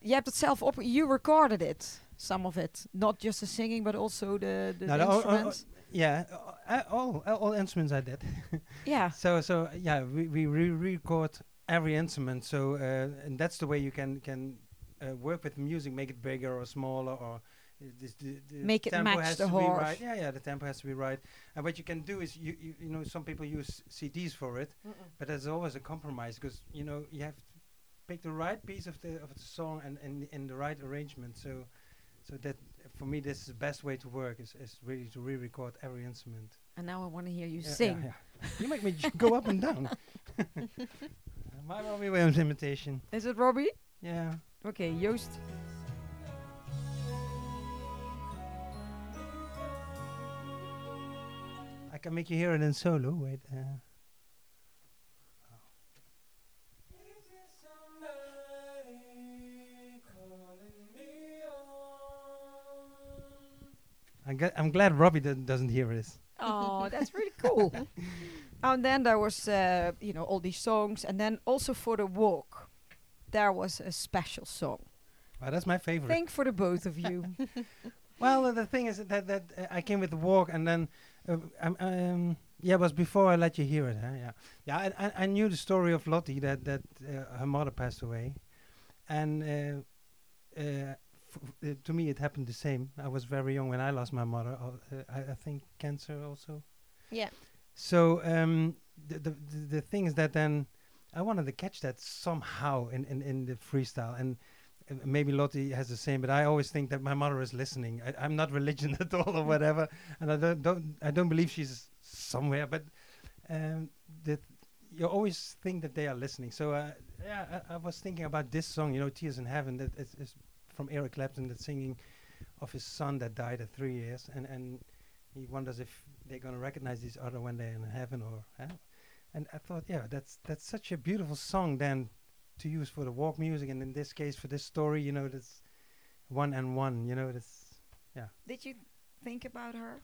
you have to self op you recorded it some of it. Not just the singing but also the the No, no, oh, oh, oh, instruments Yeah, uh, uh, all all all instruments I did. yeah So so yeah, we we re- record every instrument. So uh, and that's the way you can can uh, work with music, make it bigger or smaller, or uh, this, the, the Make it match the horse. right. Yeah, yeah, the tempo has to be right. And what you can do is you you, you know some people use CDs for it, but there's always a compromise because you know you have to pick the right piece of the of the song and and in the right arrangement. So so that for me this is the best way to work is, is really to re-record every instrument. and now I want to hear you Yeah, yeah, sing yeah. You make me j- go up and down. My Robbie Williams imitation. is it Robbie Yeah. okay Joost I can make you hear it in solo. Wait. Uh. I'm, gl- I'm glad Robbie do- doesn't hear this. Oh, that's really cool. and then there was, uh, you know, all these songs, and then also for the walk, there was a special song. Well, that's my favorite. Thank for the both of you. Well, uh, the thing is that that uh, I came with the walk, and then uh, um, um, yeah, it was before I let you hear it. Huh? Yeah, yeah. I, I, I knew the story of Lottie that that uh, her mother passed away, and uh, uh, f- to me it happened the same. I was very young when I lost my mother. Uh, I, I think cancer also. yeah So um, the, the the thing is that then I wanted to catch that somehow in in, in the freestyle and. uh, Maybe Lottie has the same, but I always think that my mother is listening. I, I'm not religion at all or whatever, and I don't, don't I don't believe she's somewhere. But um, that you always think that they are listening. So uh, yeah, I, I was thinking about this song, you know, "Tears in Heaven," that is, is from Eric Clapton, that's singing of his son that died at three years, and and he wonders if they're gonna recognize each other when they're in heaven or. Huh? And I thought, yeah, that's that's such a beautiful song then to use for the walk music, and in this case for this story, you know, that's one and one, you know, that's yeah. Did you think about her?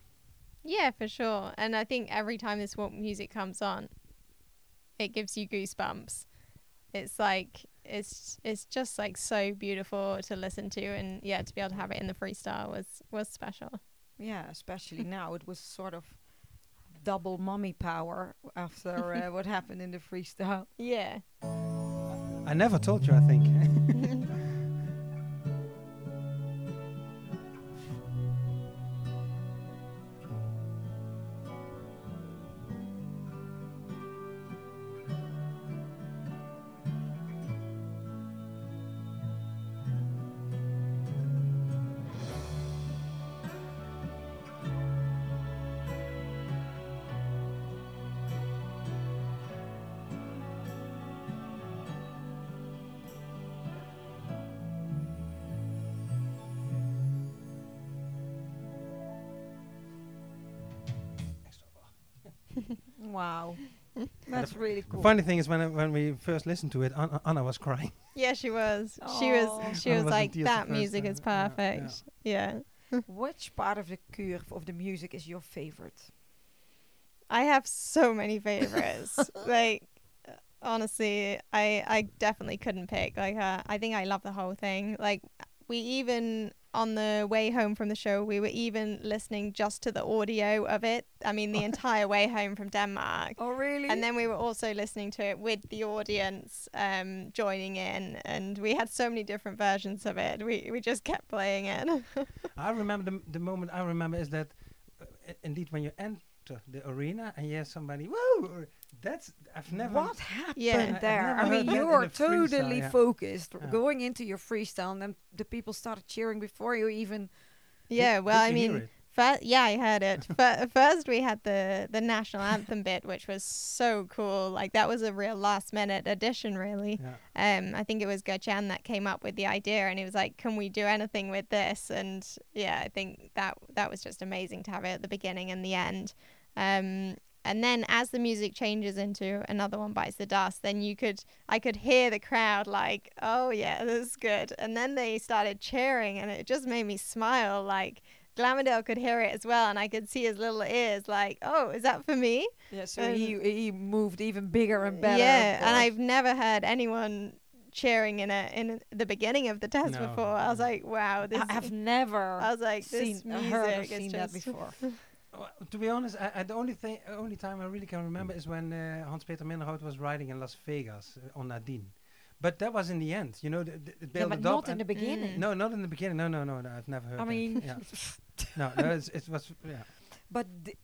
Yeah, for sure. And I think every time this walk music comes on, it gives you goosebumps. It's like it's it's just like so beautiful to listen to, and yeah, to be able to have it in the freestyle was was special. Yeah, especially now. It was sort of double mommy power after uh, what happened in the freestyle. Yeah. I never told you, I think. that's really The funny thing is, when I, when we first listened to it, Anna, Anna was crying. Yeah, she was. She was. She I was wasn't like, that music time. is Yeah, yeah. perfect. Yeah. Which part of the kür of the music is your favorite? I have so many favorites. like honestly, I I definitely couldn't pick. Like uh, I think I love the whole thing. Like we even on the way home from the show, we were even listening just to the audio of it. I mean, the entire way home from Denmark. Oh, really? And then we were also listening to it with the audience um, joining in, and we had so many different versions of it. We we just kept playing it. I remember the, the moment I remember is that uh, indeed when you enter the arena and you hear somebody, whoa, that's, I've never. what happened Yeah. There? never I mean, you're a freestyle, totally yeah. focused, Yeah. going into your freestyle, and then the people started cheering before you even. yeah, Did- well, did I mean, it? yeah, I heard it. Fir- first, we had the the national anthem bit, which was so cool. Like that was a real last minute addition, really. Yeah. Um, I think it was Gertjan that came up with the idea, and he was like, "Can we do anything with this?" And yeah, I think that that was just amazing to have it at the beginning and the end. Um, and then as the music changes into another one bites the dust, then you could I could hear the crowd like, "Oh yeah, this is good." And then they started cheering, and it just made me smile. Like Glamourdale could hear it as well, and I could see his little ears like, "Oh, is that for me?" Yeah, so And- he he moved even bigger and better. Yeah, of and. I've never heard anyone cheering in a in the beginning of the test No, before. I was like, wow, this. I have never I was like, seen, this music heard or is seen that just. before. Well, to be honest, I, I, the only thing, only time I really can remember is when uh, Hans-Peter Minderhoud was riding in Las Vegas uh, on Nadine. But that was in the end, you know. The, the, it Yeah, but not in the beginning. No, not in the beginning. No, no, no, no I've never heard. I that. mean, yeah. no, no it's, it was, yeah. but di-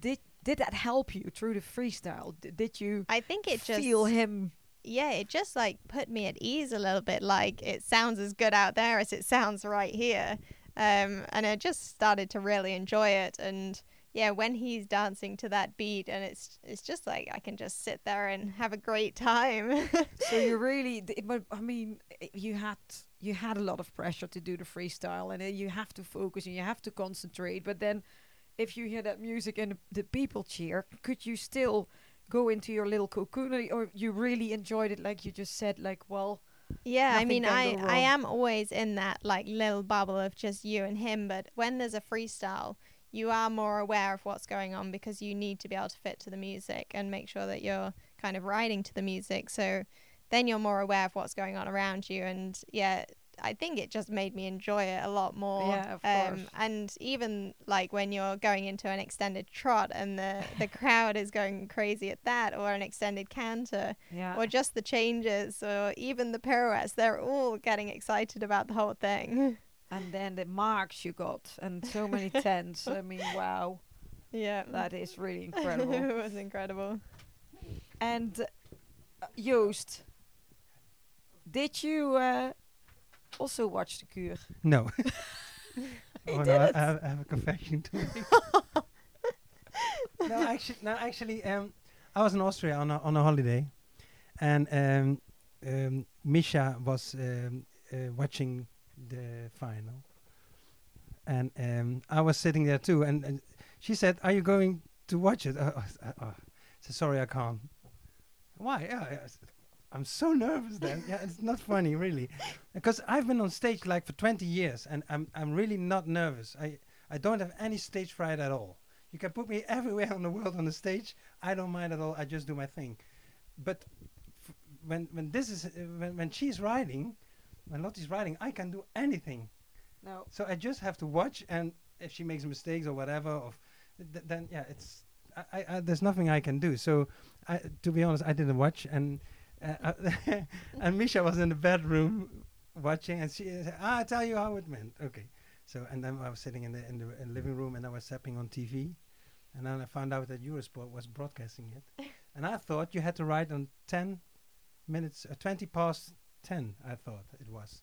did did that help you through the freestyle? D- did you I think it just feel him? yeah, it just like put me at ease a little bit. Like it sounds as good out there as it sounds right here, um, and I just started to really enjoy it. And yeah, when he's dancing to that beat, and it's it's just like I can just sit there and have a great time. So you really, but I mean, you had you had a lot of pressure to do the freestyle, and uh, you have to focus and you have to concentrate. But then, if you hear that music and the, people cheer, could you still go into your little cocoon, or- or you really enjoyed it, like you just said, like well, Yeah, I mean, I I am always in that like little bubble of just you and him, but when there's a freestyle, you are more aware of what's going on because you need to be able to fit to the music and make sure that you're kind of riding to the music. So then you're more aware of what's going on around you, and yeah. I think it just made me enjoy it a lot more. Yeah, of um, course. And even like when you're going into an extended trot and the, the crowd is going crazy at that, or an extended canter, yeah, or just the changes or even the pirouettes they're all getting excited about the whole thing and then the marks you got, and so many tens. I mean, wow, yeah that is really incredible. it was incredible And uh, Joost, did you uh, also watch the kür? No. He oh, no, did I, it. I have, I have a confession to make. no, actually, no, actually, um, I was in Austria on a, on a holiday, and um, um, Misha was um, uh, watching the final, and um, I was sitting there too, and, and she said, "Are you going to watch it?" Uh, uh, uh, I said, "Sorry, I can't." Why? Said, I'm so nervous then. yeah, it's not funny really, because I've been on stage like for 20 years, and I'm I'm really not nervous. I I don't have any stage fright at all. You can put me everywhere in the world on the stage. I don't mind at all. I just do my thing. But when when this is uh, when when she's riding, when Lottie's riding, I can do anything. No. So I just have to watch, and if she makes mistakes or whatever, of th- then yeah, it's I, I, I there's nothing I can do. So I, to be honest, I didn't watch, and uh, and Misha was in the bedroom watching, and she said, ah, "I tell you how it went." Okay, so and then I was sitting in the in the, in the living room, and I was zapping on TV, and then I found out that Eurosport was broadcasting it, and I thought you had to write on ten minutes, uh, twenty past ten. I thought it was.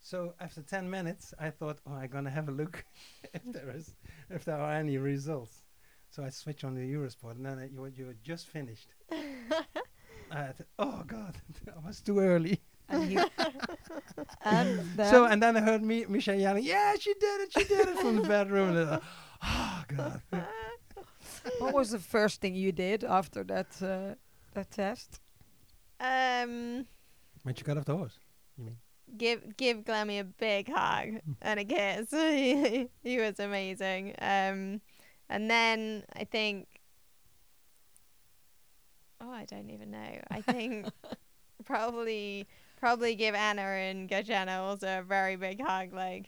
So after 10 minutes, I thought, oh, I'm gonna have a look if there is, if there are any results. So I switch on the Eurosport, and then uh, you were- you were just finished. I thought, oh God, I was too early. And, and then, so and then I heard me, Misha yelling, "Yeah, she did it! She did it!" from the bedroom. And I, oh God. what was the first thing you did after that uh, that test? um When she got off the horse, you mean? give give Glammy a big hug and a kiss he, he was amazing um and then I think oh, I don't even know. I think probably probably give Anna and Gajana also a very big hug. Like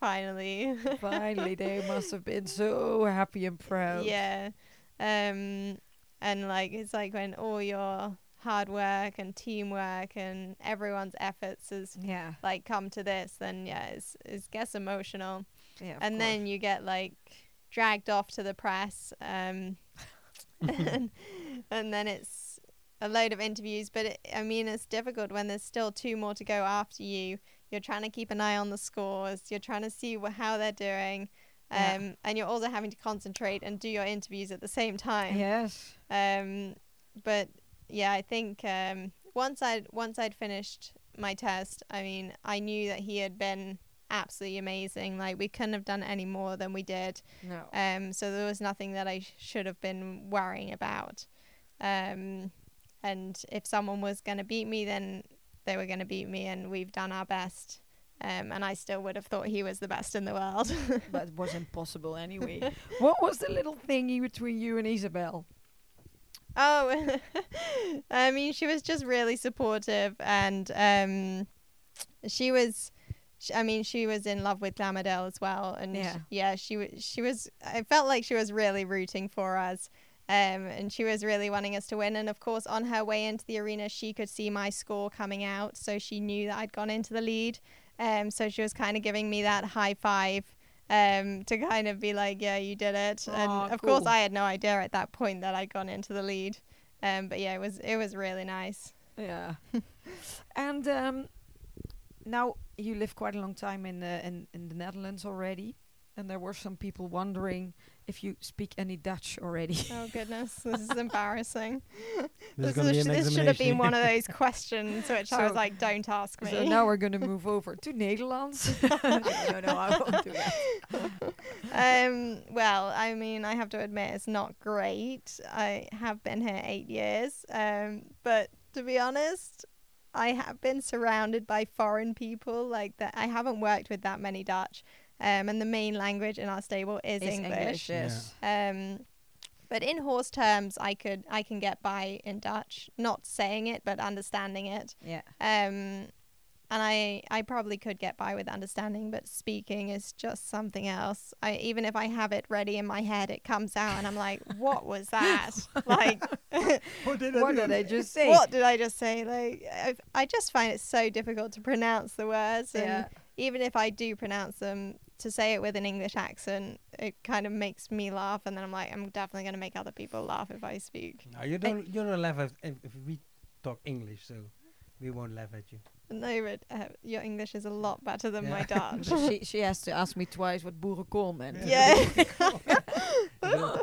finally, Finally, they must have been so happy and proud. yeah. Um, and like it's like when all your hard work and teamwork and everyone's efforts has Yeah. like come to this, then yeah, it's it gets emotional. Yeah. and course. then you get like dragged off to the press um and, and then it's a load of interviews but it, i mean it's difficult when there's still two more to go after you you're trying to keep an eye on the scores you're trying to see wha- how they're doing um Yeah. and you're also having to concentrate and do your interviews at the same time Yes. um, but yeah, I think um, once I'd once I'd finished my test, I mean, I knew that he had been absolutely amazing. Like we couldn't have done any more than we did. No. Um, so there was nothing that I sh- should have been worrying about. Um, and if someone was going to beat me, then they were going to beat me, and we've done our best. Um, and I still would have thought he was the best in the world. but it was impossible anyway. what was the little thingy between you and Isabell? Oh, I mean, she was just really supportive, and um, she was. I mean, she was in love with Glamourdale as well, and Yeah. yeah, she was. She was. I felt like she was really rooting for us, um, and she was really wanting us to win. And of course, on her way into the arena, she could see my score coming out, so she knew that I'd gone into the lead. Um, so she was kind of giving me that high five um, to kind of be like, yeah, you did it. And of course. I had no idea at that point that I'd gone into the lead. Um, but yeah, it was it was really nice. Yeah. and um, now you live quite a long time in the in, in the Netherlands already, and there were some people wondering if you speak any Dutch already. Oh goodness, this is embarrassing. There's this gonna is- an this should have been one of those questions which I was like, don't ask me. so now we're going to move over to Nederlands. no, no, I won't do that. um, well, I mean, I have to admit it's not great. I have been here eight years, um, but to be honest, I have been surrounded by foreign people. Like that, I haven't worked with that many Dutch, um, and the main language in our stable is It's English. yes. Um, but in horse terms, I could I can get by in Dutch, not saying it but understanding it. Yeah. Um, and I I probably could get by with understanding, but speaking is just something else. I even if I have it ready in my head, it comes out, and I'm like, what was that? like, What did What did I just say? what did I just say? Like, I, I just find it so difficult to pronounce the words, and Yeah. even if I do pronounce them, to say it with an English accent, it kind of makes me laugh, and then I'm like, I'm definitely gonna make other people laugh if I speak. No, you don't. You don't laugh if, if, if we talk English, so we won't laugh at you. No, but uh, your English is a lot better than my Dutch. She she has to ask me twice what boerenkool meant. yeah.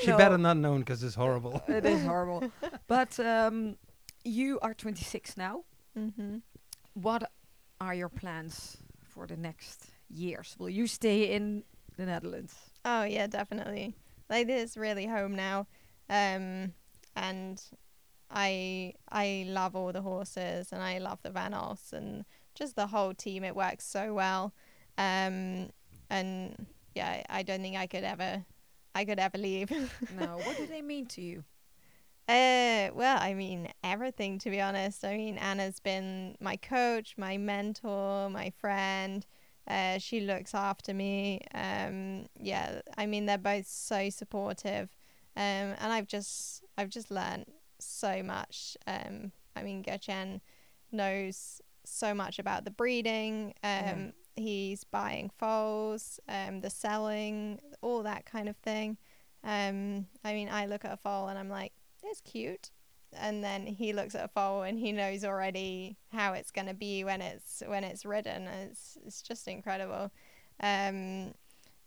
She No. better not known because it's horrible. it is horrible. But um, you are 26 now. hmm What are your plans for the next years? Will you stay in the Netherlands? Oh yeah, definitely. Like this is really home now, um, and I I love all the horses and I love the Van Olst and just the whole team. It works so well, um, and yeah, I- I don't think I could ever I could ever leave. no. What do they mean to you? Uh, well, I mean everything to be honest. I mean Anna's been my coach, my mentor, my friend. Uh, she looks after me. Um, yeah, I mean they're both so supportive, um, and I've just I've just learned so much. Um, I mean Gertjan knows so much about the breeding. Um, he's buying foals, um, the selling, all that kind of thing. Um, I mean, I look at a foal and I'm like, it's cute. And then he looks at a foal and he knows already how it's going to be when it's when it's ridden. It's it's just incredible. Um,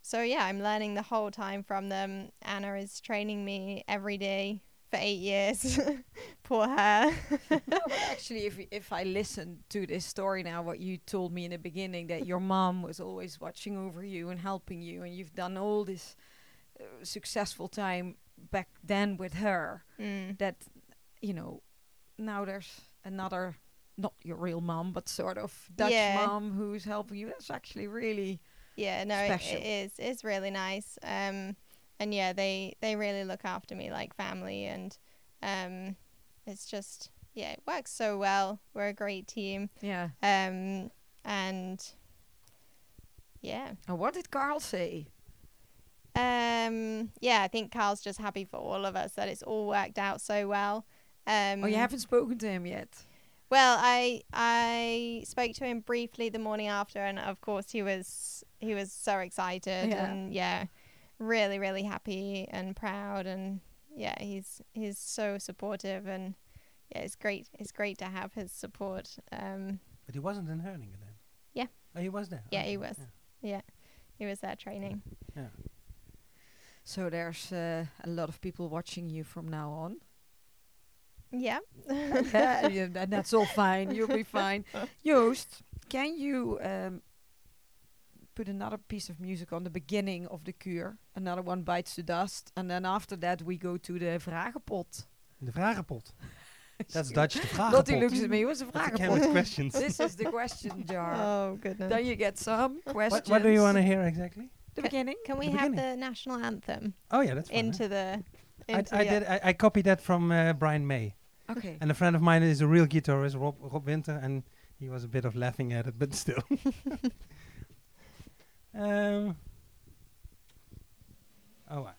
so yeah, I'm learning the whole time from them. Anna is training me every day for eight years. Poor her. no, but actually, if if I listen to this story now, what you told me in the beginning, that your mom was always watching over you and helping you, and you've done all this uh, successful time back then with her. mm. That you know, now there's another, not your real mom, but sort of Dutch Yeah. mom who's helping you. That's actually really Yeah, no, it, special. it is. It's really nice. Um, and yeah, they they really look after me like family, and Um, it's just yeah, it works so well. We're a great team. Yeah. Um, and yeah, And what did Carl say? um, yeah, I think Carl's just happy for all of us that it's all worked out so well. Um, oh, you haven't spoken to him yet. Well, I I spoke to him briefly the morning after, and of course he was he was so excited Yeah. and yeah, really really happy and proud, and yeah, he's he's so supportive, and yeah, it's great it's great to have his support. Um, But he wasn't in Herningen then. Yeah. Oh, he was there. Yeah, he was. yeah. yeah, he was there training. Yeah. So there's uh, a lot of people watching you from now on. Yeah. yeah, yeah, and that's all fine. You'll be fine. Joost, can you um, put another piece of music on the beginning of the kür? Another one bites the dust, and then after that we go to the vragenpot. De vragenpot. That's Dutch, de vragenpot. Lottie looks at me. What's a That's a vragenpot? questions. this is the question jar. oh goodness. then you get some questions. What, what do you want to hear exactly? The beginning. Can we the have beginning. the national anthem Oh yeah, that's fine. into the? I, Into I the- did. I, I copied that from uh, Brian May, Okay. and a friend of mine is a real guitarist, Rob, Rob Winter, and he was a bit of laughing at it, but still. um. Oh.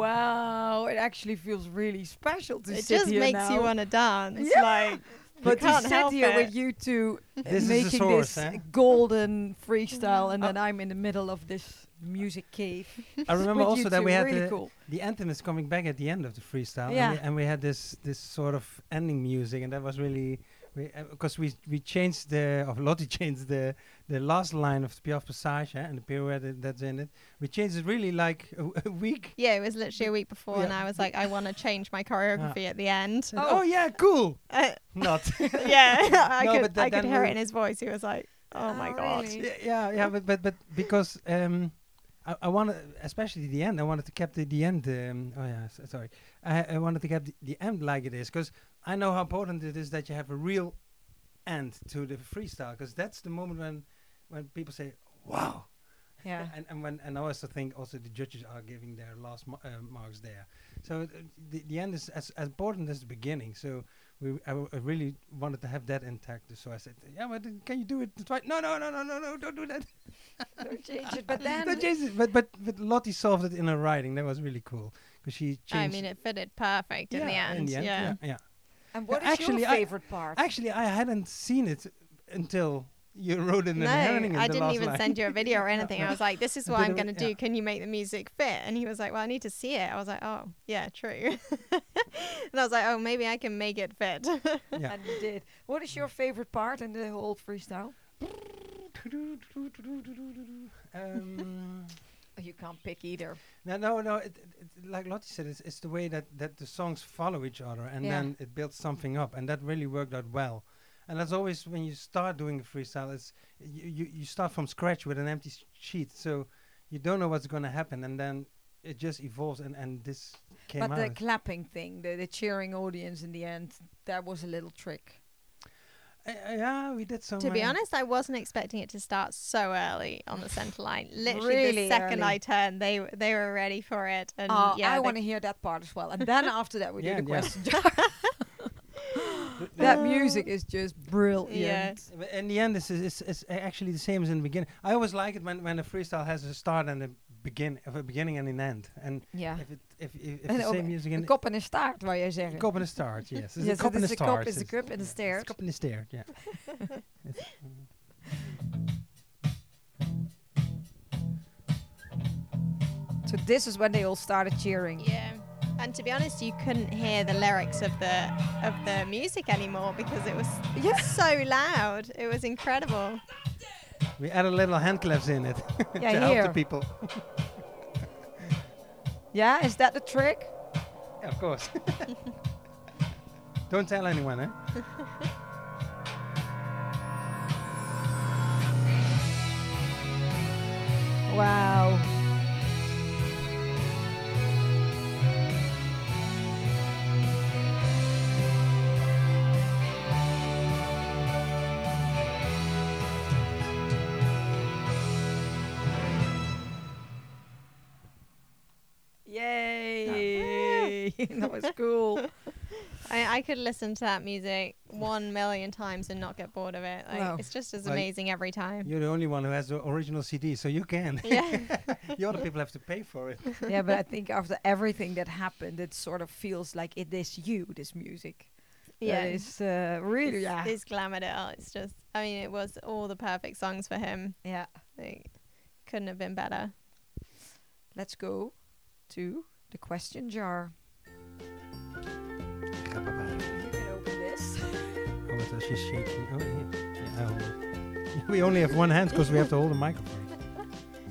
Wow, it actually feels really special to see. It sit just makes now. you want to dance. Yeah. Like, But you can't to sit here it. with you two uh, This making source, this eh? golden freestyle, and then I'm in the middle of this music cave. I remember also that we had really the, cool. the anthem is coming back at the end of the freestyle, Yeah. and, we, and we had this this sort of ending music, and that was really because we we changed the of Lottie changed the the last line of the Piaffe Passage eh, and the pirouette that- that's in it. We changed it really like a, a week. yeah, it was literally a week before, and I was like, I want to change my choreography at the end. And, oh. yeah, cool. Uh, Not. yeah, I No, could, I could hear it in his voice. He was like, "Oh my Oh, god." really? yeah, yeah, yeah, but but but because um, I, I wanted, especially the end. I wanted to keep the, the end. Um, oh yeah, s- sorry. I, I wanted to keep the, the end like it is because I know how important it is that you have a real end to the freestyle because that's the moment when when people say, "Wow." Yeah. And and when and I also think also the judges are giving their last ma- uh, marks there. So uh, the the end is as, as important as the beginning. So we I, w- I really wanted to have that intact. So I said, yeah, but can you do it twice? No, no, no, no, no, no, don't do that. Don't change it. But then, Don't change it. But but but Lottie solved it in her writing. That was really cool because she changed. I mean, it fitted perfect in the Yeah, end. yeah. yeah, yeah. and what is actually, your I- favorite part? Actually, I hadn't seen it until you wrote it in No, Herningen, I didn't last even line. send you a video or anything. I was like, "This is what I'm gonna do. yeah. Can you make the music fit?" And he was like, "Well, I need to see it." I was like, "Oh, yeah, true." and I was like, "Oh, maybe I can make it fit." Yeah. And you did. What is your favorite part in the whole freestyle? um, You can't pick either. no, no, no. It, it, it- like Lottie said, it's, it's the way that, that the songs follow each other, and Yeah. then it builds something up, and that really worked out well. And that's always when you start doing a freestyle, it's you, you, you start from scratch with an empty sheet, so you don't know what's going to happen, and then it just evolves, and, and this came out. but out. the clapping thing, the, the cheering audience in the end, that was a little trick. Uh, yeah, we did some. to be uh, honest, I wasn't expecting it to start so early on the center line. Literally, Really the second early. I turned, they they were ready for it. And Oh, yeah, I they- want to hear that part as well. And then after that, we Yeah, do the yeah. question jar. that music is just brilliant. Yeah. In the end, this is it's, it's actually the same as in the beginning. I always like it when, when a freestyle has a start and a begin, of a beginning and an end. And Ja. if it if if, if En the same music Een in kop en een staart, wou jij zeggen. kop and a start, yes. It's Yes, a kop it and a is start. kop, it's a it's- cup and a yeah, start. It's a kop and a start, yeah. So this is when they all started cheering. Yeah. And to be honest, you couldn't hear the lyrics of the of the music anymore because it was Yeah. so loud. It was incredible. We added little hand claps in it Yeah, to help the people. Yeah, is that the trick? Yeah, of course. Don't tell anyone, eh? Wow. Yay! that was cool. I, I could listen to that music one million times and not get bored of it. Like, Wow. It's just as Like, amazing every time. You're the only one who has the original CD, so you can. Yeah. the other people have to pay for it. yeah, but I think after everything that happened, it sort of feels like it is you, this music. yeah. That is uh, really, It's, yeah. it's glamoured it out. It's just, I mean, it was all the perfect songs for him. Yeah. Like, couldn't have been better. Let's go to the question jar. You can open this. Oh, what does she shaking? Oh, yeah. yeah I hold it. We only have one hand because we have to hold the microphone.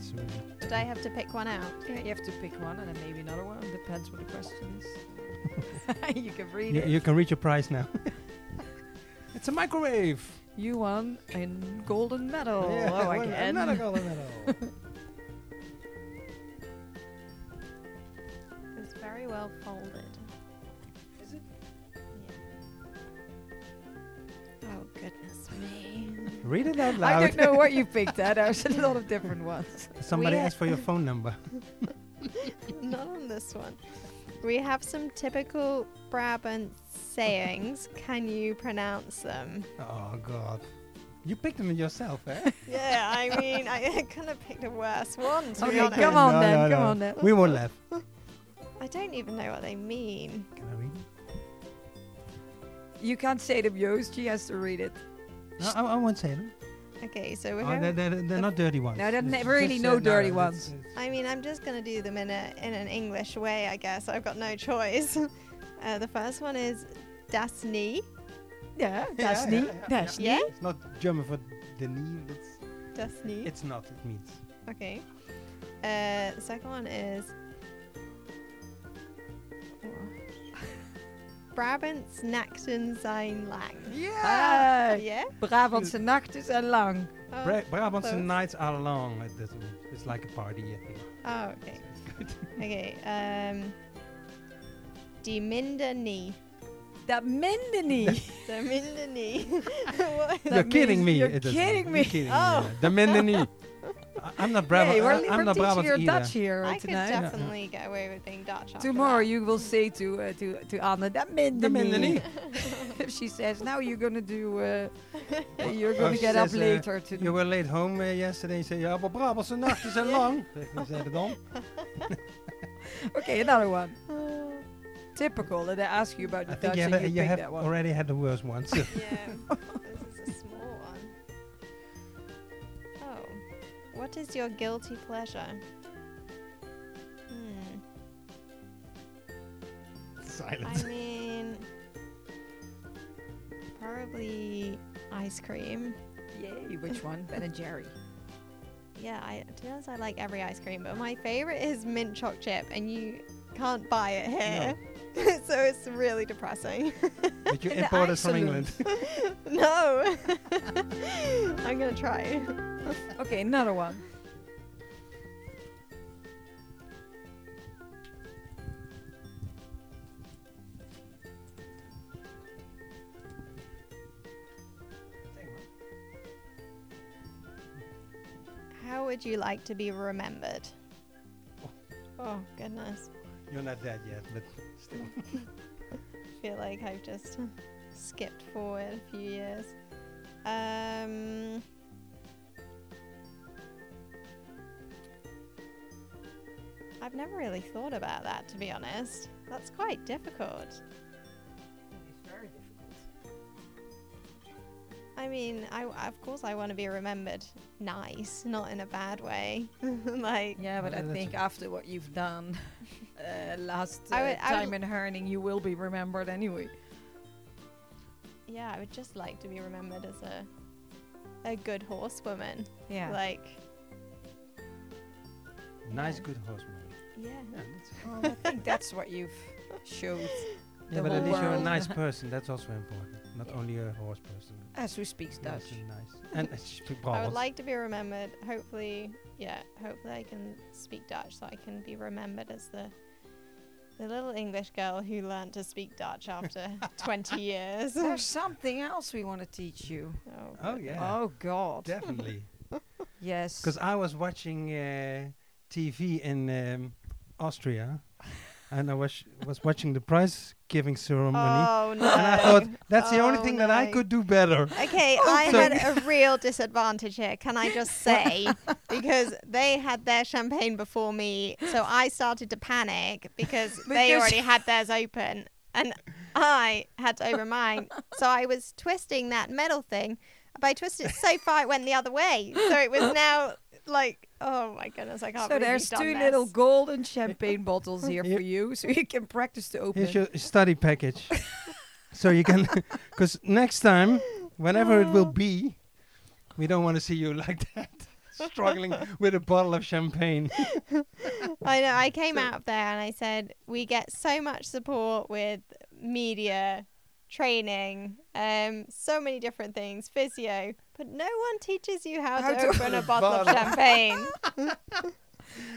So, uh, Did I have to pick one out? Yeah, you have to pick one and then maybe another one. Depends what the question is. you can read you, it. you can reach your prize now. it's a microwave. You won a golden medal. Yeah, oh, one- again. Another golden medal. It's very well folded. Read it out loud. I don't know what you picked. Huh? There's a lot of different ones. Somebody We- asked for your phone number. Not on this one. We have some typical Brabant sayings. Can you pronounce them? Oh God. You picked them yourself, eh? Yeah, I mean, I could have picked a worse one, to be Okay, honest. come on No, then, no, come no. on then. We won't laugh. I don't even know what they mean. Can I read it? You can't say them, Joost. She has to read it. No, I, I won't say them. Okay, so we're Oh, they're, they're, they're not dirty ones. No, they're It's ne- really just, no uh, dirty it's- ones. it's- I mean, I'm just gonna do them in a in an English way, I guess. I've got no choice. uh, the first one is das nie. Yeah, Yeah, that's yeah, neat. yeah, That's yeah. neat. It's not German for the knee. It's, Das nie. it's not. It means. Okay. Uh, the second one is. Brabants nachten zijn lang. Ah, Yeah? Brabantse nacht is en lang. Oh, Bra- Brabantse close. nights are long. It doesn't mean- It's like a party. I think. oh okay. Okay. Um, die minder nie. Dat minder niet. De minder nie. What? You're kidding me. you're kidding me. You're kidding Oh. me. yeah. The minder niet. I- I'm not Brabant. Hey, we're, I- I'm we're not teaching Brabant your either. Dutch here I could tonight. definitely get away with being Dutch. Tomorrow that. you will say to uh, to to Anna that minder The minder niet. niet. if she says now you're gonna do uh, you're gonna she get up says, uh, later to You were late home uh, yesterday. You say, ja, maar Brabantse nachten zijn lang. Zeg zei het dan. okay another one. typical that I ask you about the I think Dutch you, and have, you, you have that one already had the worst one. So. yeah. What is your guilty pleasure? Hmm. I Silence. mean, probably ice cream. yay which one Ben and Jerry Yeah, I to be honest, I like every ice cream, but my favorite is mint choc chip, and you can't buy it here, so it's really depressing. But you The imported ice from. England. no, I'm gonna try. okay another one How would you like to be remembered? Oh goodness, You're not dead yet, but still. I feel like I've just skipped forward a few years. Um, I've never really thought about that, to be honest. That's quite difficult. It's very difficult. I mean, I of course I want to be remembered nice, not in a bad way. like, Yeah, but Yeah, I think after what you've done uh, last uh, would- time in Herning, you will be remembered anyway. yeah, I would just like to be remembered as a a good horsewoman. Yeah. Like, Nice, Yeah. good horseman. Yeah. Yeah, that's Well, I think that's what you've showed yeah The but at whole least you're a nice person. That's also important. Not Yeah. only a horse person. as who speaks Dutch. nice. And I would like to be remembered. Hopefully, yeah. Hopefully, I can speak Dutch so I can be remembered as the the little English girl who learned to speak Dutch after 20 years. There's something else we want to teach you. Oh, Oh yeah, Oh God. definitely. Yes. Because I was watching uh, TV in um, Austria, and I was was watching the prize giving ceremony, Oh no. and I thought that's the only Oh, thing that I could do better. Okay, I So- had a real disadvantage here. Can I just say, because they had their champagne before me, so I started to panic because, they already had theirs open, and I had to open mine. So I was twisting that metal thing, but I twisted it so far it went the other way. So it was now like, oh my goodness, I can't. So there's done two this. little golden champagne bottles here Here- for you, so you can practice to open Here's your study package, so you can. Because next time, whenever it will be, we don't want to see you like that, struggling with a bottle of champagne. I know. I came out of there and I said, we get so much support with media, training, um, so many different things, physio, but no one teaches you how, How to, to open a bottle of champagne.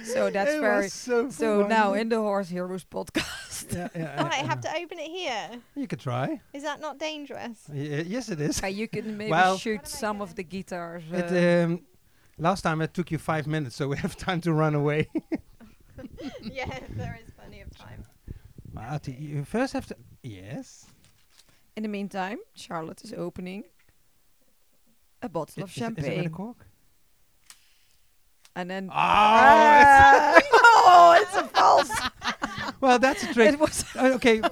So that's It very. so. So now funny. in the Horse Heroes podcast, Yeah, yeah, oh, I have to open it here. You could try. Is that not dangerous? Y- yes, it is. uh, you can maybe Well- shoot some of the guitars. Uh, It, um, last time it took you five minutes, so we have time to run away. yeah, there is plenty of time. Marty, you first have to. Yes. In the meantime, Charlotte is opening a bottle I- of is, it- is it with a champagne, cork? and then. Oh, Ah! oh, it's a false. well, that's a trick. it was. Uh, okay,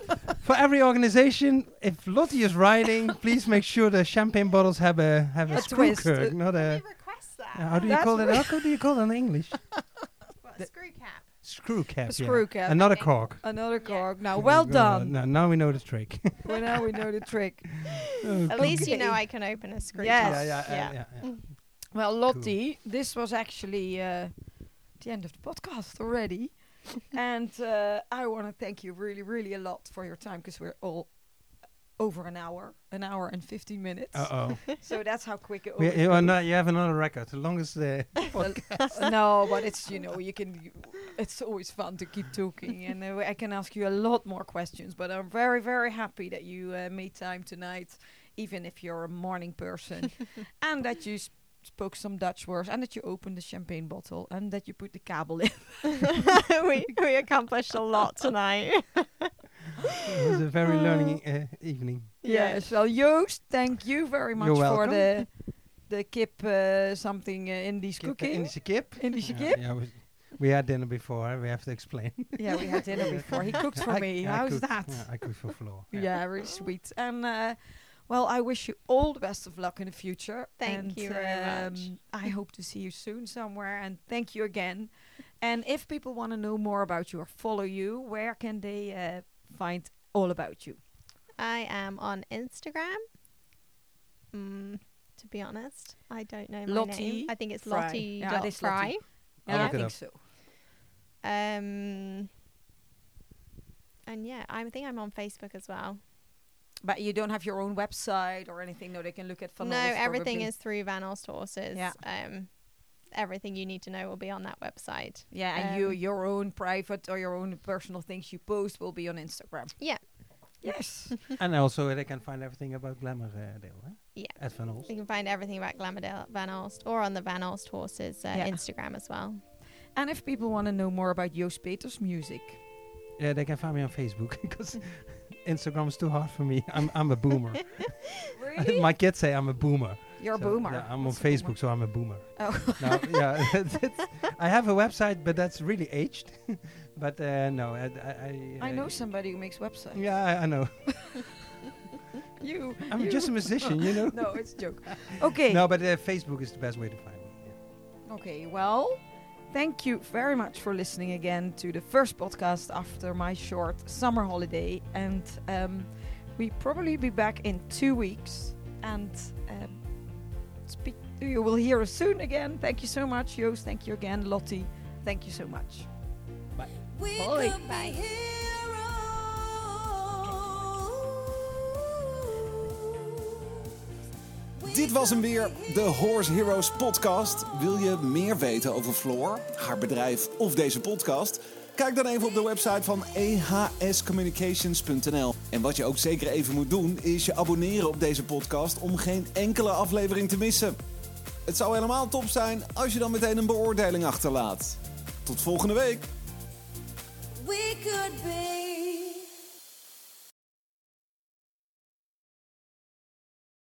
for every organization, if Lottie is riding, please make sure the champagne bottles have a have a, A screw twist. curd, not a. We request that. uh, how do you That's call it? How do you call it in English? What, a screw cap. Screw cap. A yeah. screw cap. And not a Okay. cork. Another Yeah. cork. Now, well Uh, done. no, now we know the trick. well, now we know the trick. At least you know I can open a screw Yes. top. yeah, yeah, Yeah. uh, yeah, yeah. Well, Lottie, this was actually uh, the end of the podcast already. and uh, I want to thank you really, really a lot for your time because we're all over an hour, an hour and 15 minutes. Uh oh. So that's how quick it was. you, are not- you have another record. The longest. Uh, Uh, no, but it's, you know, you can, you, it's always fun to keep talking. And uh, I can ask you a lot more questions. But I'm very, very happy that you uh, made time tonight, even if you're a morning person, and that you sp- spoke some Dutch words, and that you opened the champagne bottle, and that you put the cable in. we, we accomplished a lot tonight. It was a very learning uh, evening. Yes. Well, Joost, thank you very much You're for the the kip uh, something uh, Indisch Kip, uh, cooking. Indische kip. Indische Yeah, kip. yeah, we, we had dinner before. We have to explain. Yeah, we had dinner before. He cooked for I- me. I How's cooked- that? Yeah, I cooked for Floor. Yeah, really sweet. And uh, well, I wish you all the best of luck in the future. Thank and, you very much. um, I hope to see you soon somewhere. And thank you again. And if people want to know more about you or follow you, where can they uh, find all about you? I am on Instagram. Mm, to be honest, I don't know my Lottie name. I think it's Fry. Lottie Yeah, dot it is Fry. Lottie. I'll Yeah, I look think up. so. Um, and yeah, I think I'm on Facebook as well. But you don't have your own website or anything, no? They can look at Van no, everything probably. is through Van Olst Horses. Yeah. Um, everything you need to know will be on that website. Yeah, and you um, your own private or your own personal things you post will be on Instagram. Yeah. Yes. and also they can find everything about Glamour uh, eh? Yeah. At Van Olst. You can find everything about Glamourdale Van Olst or on the Van Olst Horses uh, Yeah. Instagram as well. and if people want to know more about Joost Peters' music, Yeah, they can find me on Facebook because Instagram is too hard for me. I'm I'm a boomer. Really? My kids say I'm a boomer. You're a boomer. Yeah, I'm on What's boomer? Facebook, so I'm a boomer. Oh. no, yeah, I have a website, but that's really aged. but uh, no, I, I, I, I know somebody who makes websites. Yeah, I, I know. You. I'm you. just a musician, you know. no, it's a joke. Okay. No, but uh, Facebook is the best way to find me. yeah. Okay, well, thank you very much for listening again to the first podcast after my short summer holiday. And um, we probably be back in two weeks. And um. You will hear us soon again. Thank you so much, Joost. Thank you again, Lottie. Thank you so much. We Bye. could be Bye. heroes. Dit was hem weer, de Horse Heroes podcast. Wil je meer weten over Floor, haar bedrijf of deze podcast? Kijk dan even op de website van ehscommunications.nl. En wat je ook zeker even moet doen, is je abonneren op deze podcast om geen enkele aflevering te missen. Het zou helemaal top zijn als je dan meteen een beoordeling achterlaat. Tot volgende week!